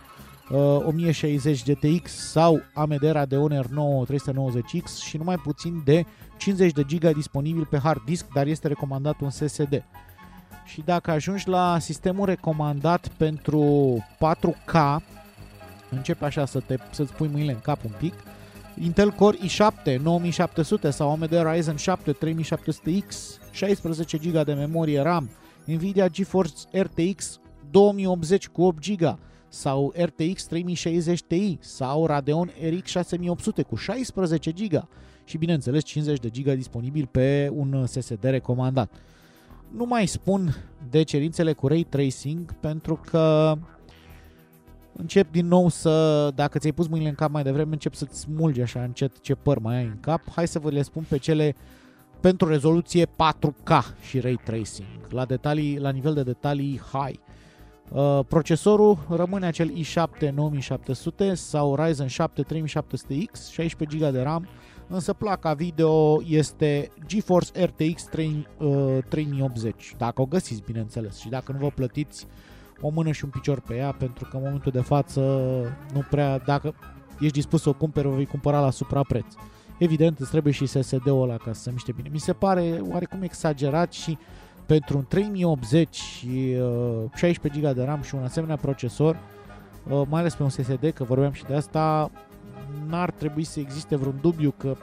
C: 1060 uh, GTX sau AMD Radeon R9 390X și numai puțin de 50 de GB disponibil pe hard disk, dar este recomandat un SSD. Și dacă ajungi la sistemul recomandat pentru 4K, începe așa să te, să-ți pui mâinile în cap un pic, Intel Core i7 9700 sau AMD Ryzen 7 3700X, 16 GB de memorie RAM, Nvidia GeForce RTX 2080 cu 8 GB, sau RTX 3060 Ti sau Radeon RX 6800 cu 16 GB și bineînțeles 50 de GB disponibil pe un SSD recomandat. Nu mai spun de cerințele cu Ray Tracing pentru că încep din nou să, dacă ți-ai pus mâinile în cap mai devreme, încep să-ți smulgi așa încet ce păr mai ai în cap. Hai să vă le spun pe cele pentru rezoluție 4K și Ray Tracing, la, detalii, la nivel de detalii high. Uh, procesorul rămâne acel i7 9700 sau Ryzen 7 3700X, 16 GB de RAM, însă placa video este GeForce RTX 3, uh, 3080, dacă o găsiți, bineînțeles, și dacă nu vă plătiți o mână și un picior pe ea, pentru că în momentul de față nu prea, dacă ești dispus să o cumperi, o vei cumpăra la suprapreț. Evident, îți trebuie și SSD-ul ăla ca să se miște bine. Mi se pare oarecum exagerat și uh, pentru un 3080 și uh, 16 GB de RAM și un asemenea procesor, uh, mai ales pe un SSD, că vorbeam și de asta, n-ar trebui să existe vreun dubiu că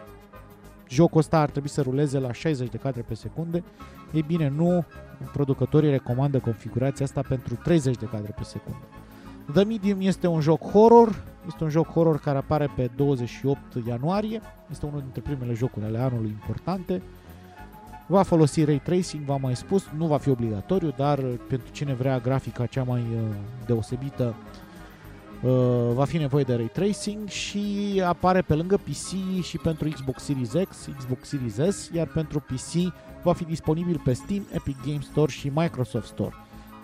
C: jocul ăsta ar trebui să ruleze la 60 de cadre pe secunde. Ei bine, nu, producătorii recomandă configurația asta pentru 30 de cadre pe secundă. The Medium este un joc horror, este un joc horror care apare pe 28 ianuarie, este unul dintre primele jocuri ale anului importante. Va folosi ray tracing, v-am mai spus, nu va fi obligatoriu, dar pentru cine vrea grafica cea mai uh, deosebită uh, va fi nevoie de ray tracing și apare pe lângă PC și pentru Xbox Series X, Xbox Series S, iar pentru PC va fi disponibil pe Steam, Epic Games Store și Microsoft Store.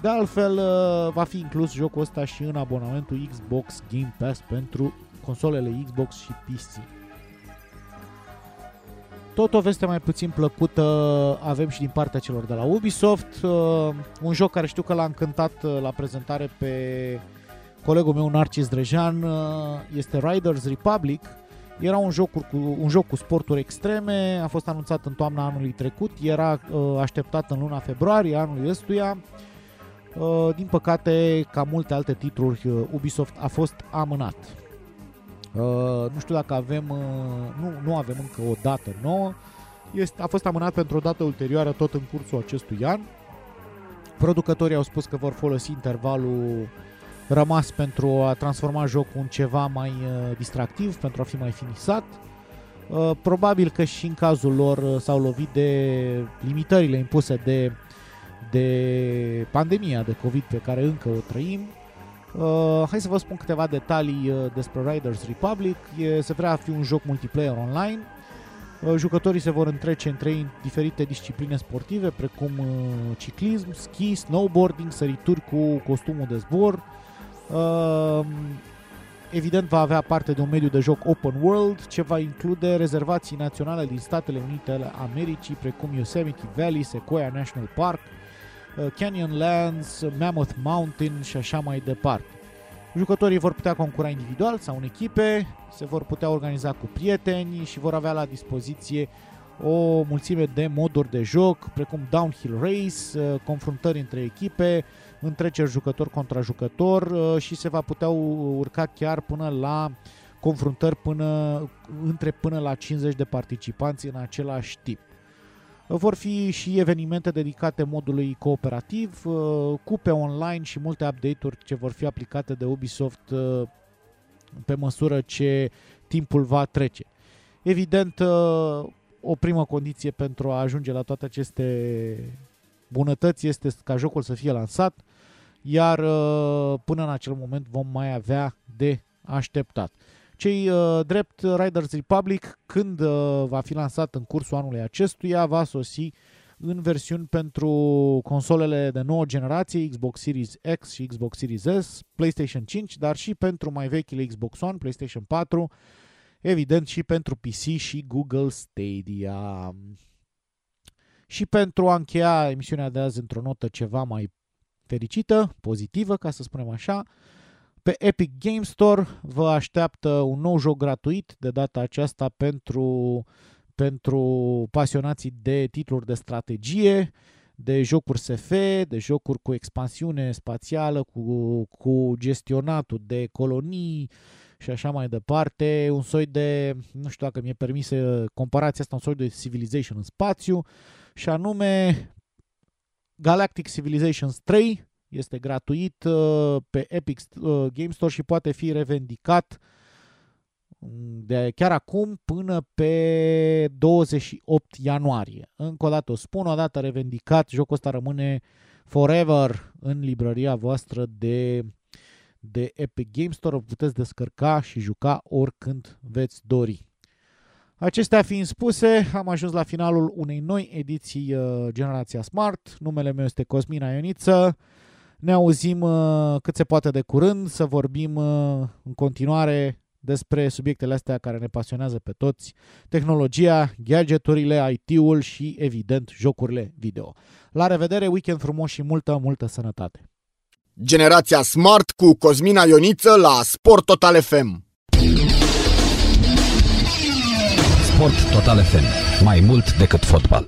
C: De altfel, uh, va fi inclus jocul ăsta și în abonamentul Xbox Game Pass pentru consolele Xbox și PC. Tot o veste mai puțin plăcută avem și din partea celor de la Ubisoft, uh, un joc care știu că l-a încântat uh, la prezentare pe colegul meu Narcis Drejan, uh, este Riders Republic. Era un joc, cu, un joc cu sporturi extreme, a fost anunțat în toamna anului trecut, era așteptat în luna februarie anului ăstuia. Din păcate, ca multe alte titluri, Ubisoft a fost amânat. Uh, nu știu dacă avem, uh, nu, nu avem încă o dată nouă. Este, a fost amânat pentru o dată ulterioară tot în cursul acestui an. Producătorii au spus că vor folosi intervalul rămas pentru a transforma jocul în ceva mai uh, distractiv, pentru a fi mai finisat. Uh, probabil că și în cazul lor uh, s-au lovit de limitările impuse de, de pandemia de COVID pe care încă o trăim Uh, hai să vă spun câteva detalii uh, despre Riders Republic. E, se vrea a fi un joc multiplayer online. Uh, Jucătorii se vor întrece între ei în diferite discipline sportive, precum uh, ciclism, ski, snowboarding, sărituri cu costumul de zbor. Uh, Evident va avea parte de un mediu de joc open world, ce va include rezervații naționale din Statele Unite ale Americii, precum Yosemite Valley, Sequoia National Park, Canyonlands, Mammoth Mountain și așa mai departe. Jucătorii vor putea concura individual sau în echipe, se vor putea organiza cu prieteni și vor avea la dispoziție o mulțime de moduri de joc, precum downhill race, uh, confruntări între echipe, întreceri jucător contra jucător uh, și se va putea urca chiar până la confruntări până, între până la 50 de participanți în același tip. Vor fi și evenimente dedicate modului cooperativ, uh, cupe online și multe update-uri ce vor fi aplicate de Ubisoft uh, pe măsură ce timpul va trece. Evident, uh, o primă condiție pentru a ajunge la toate aceste bunătăți este ca jocul să fie lansat, iar până în acel moment vom mai avea de așteptat. Cei uh, drept Riders Republic, când uh, va fi lansat în cursul anului acestuia, va sosi în versiuni pentru consolele de nouă generație, Xbox Series X și Xbox Series S, PlayStation 5, dar și pentru mai vechile Xbox One, PlayStation 4, evident și pentru PC și Google Stadia. Și pentru a încheia emisiunea de azi într-o notă ceva mai fericită, pozitivă, ca să spunem așa, pe Epic Game Store vă așteaptă un nou joc gratuit, de data aceasta pentru, pentru pasionații de titluri de strategie, de jocuri SF, de jocuri cu expansiune spațială, cu, cu gestionatul de colonii și așa mai departe. Un soi de, nu știu dacă mi-e permis comparația asta, un soi de Civilization în spațiu și anume Galactic Civilizations 3, este gratuit uh, pe Epic uh, Game Store și poate fi revendicat mm, de chiar acum până pe 28 ianuarie. Încă o dată o spun, o dată revendicat, jocul ăsta rămâne forever în librăria voastră de, de Epic Game Store. O puteți descărca și juca oricând veți dori. Acestea fiind spuse, am ajuns la finalul unei noi ediții uh, Generația Smart. Numele meu este Cosmina Ioniță. Ne auzim uh, cât se poate de curând, să vorbim uh, în continuare despre subiectele astea care ne pasionează pe toți, tehnologia, gadgeturile, IT-ul și, evident, jocurile video. La revedere, weekend frumos și multă, multă sănătate!
B: Generația Smart cu Cosmina Ioniță la Sport Total FM.
A: Sport Total FM. Mai mult decât fotbal.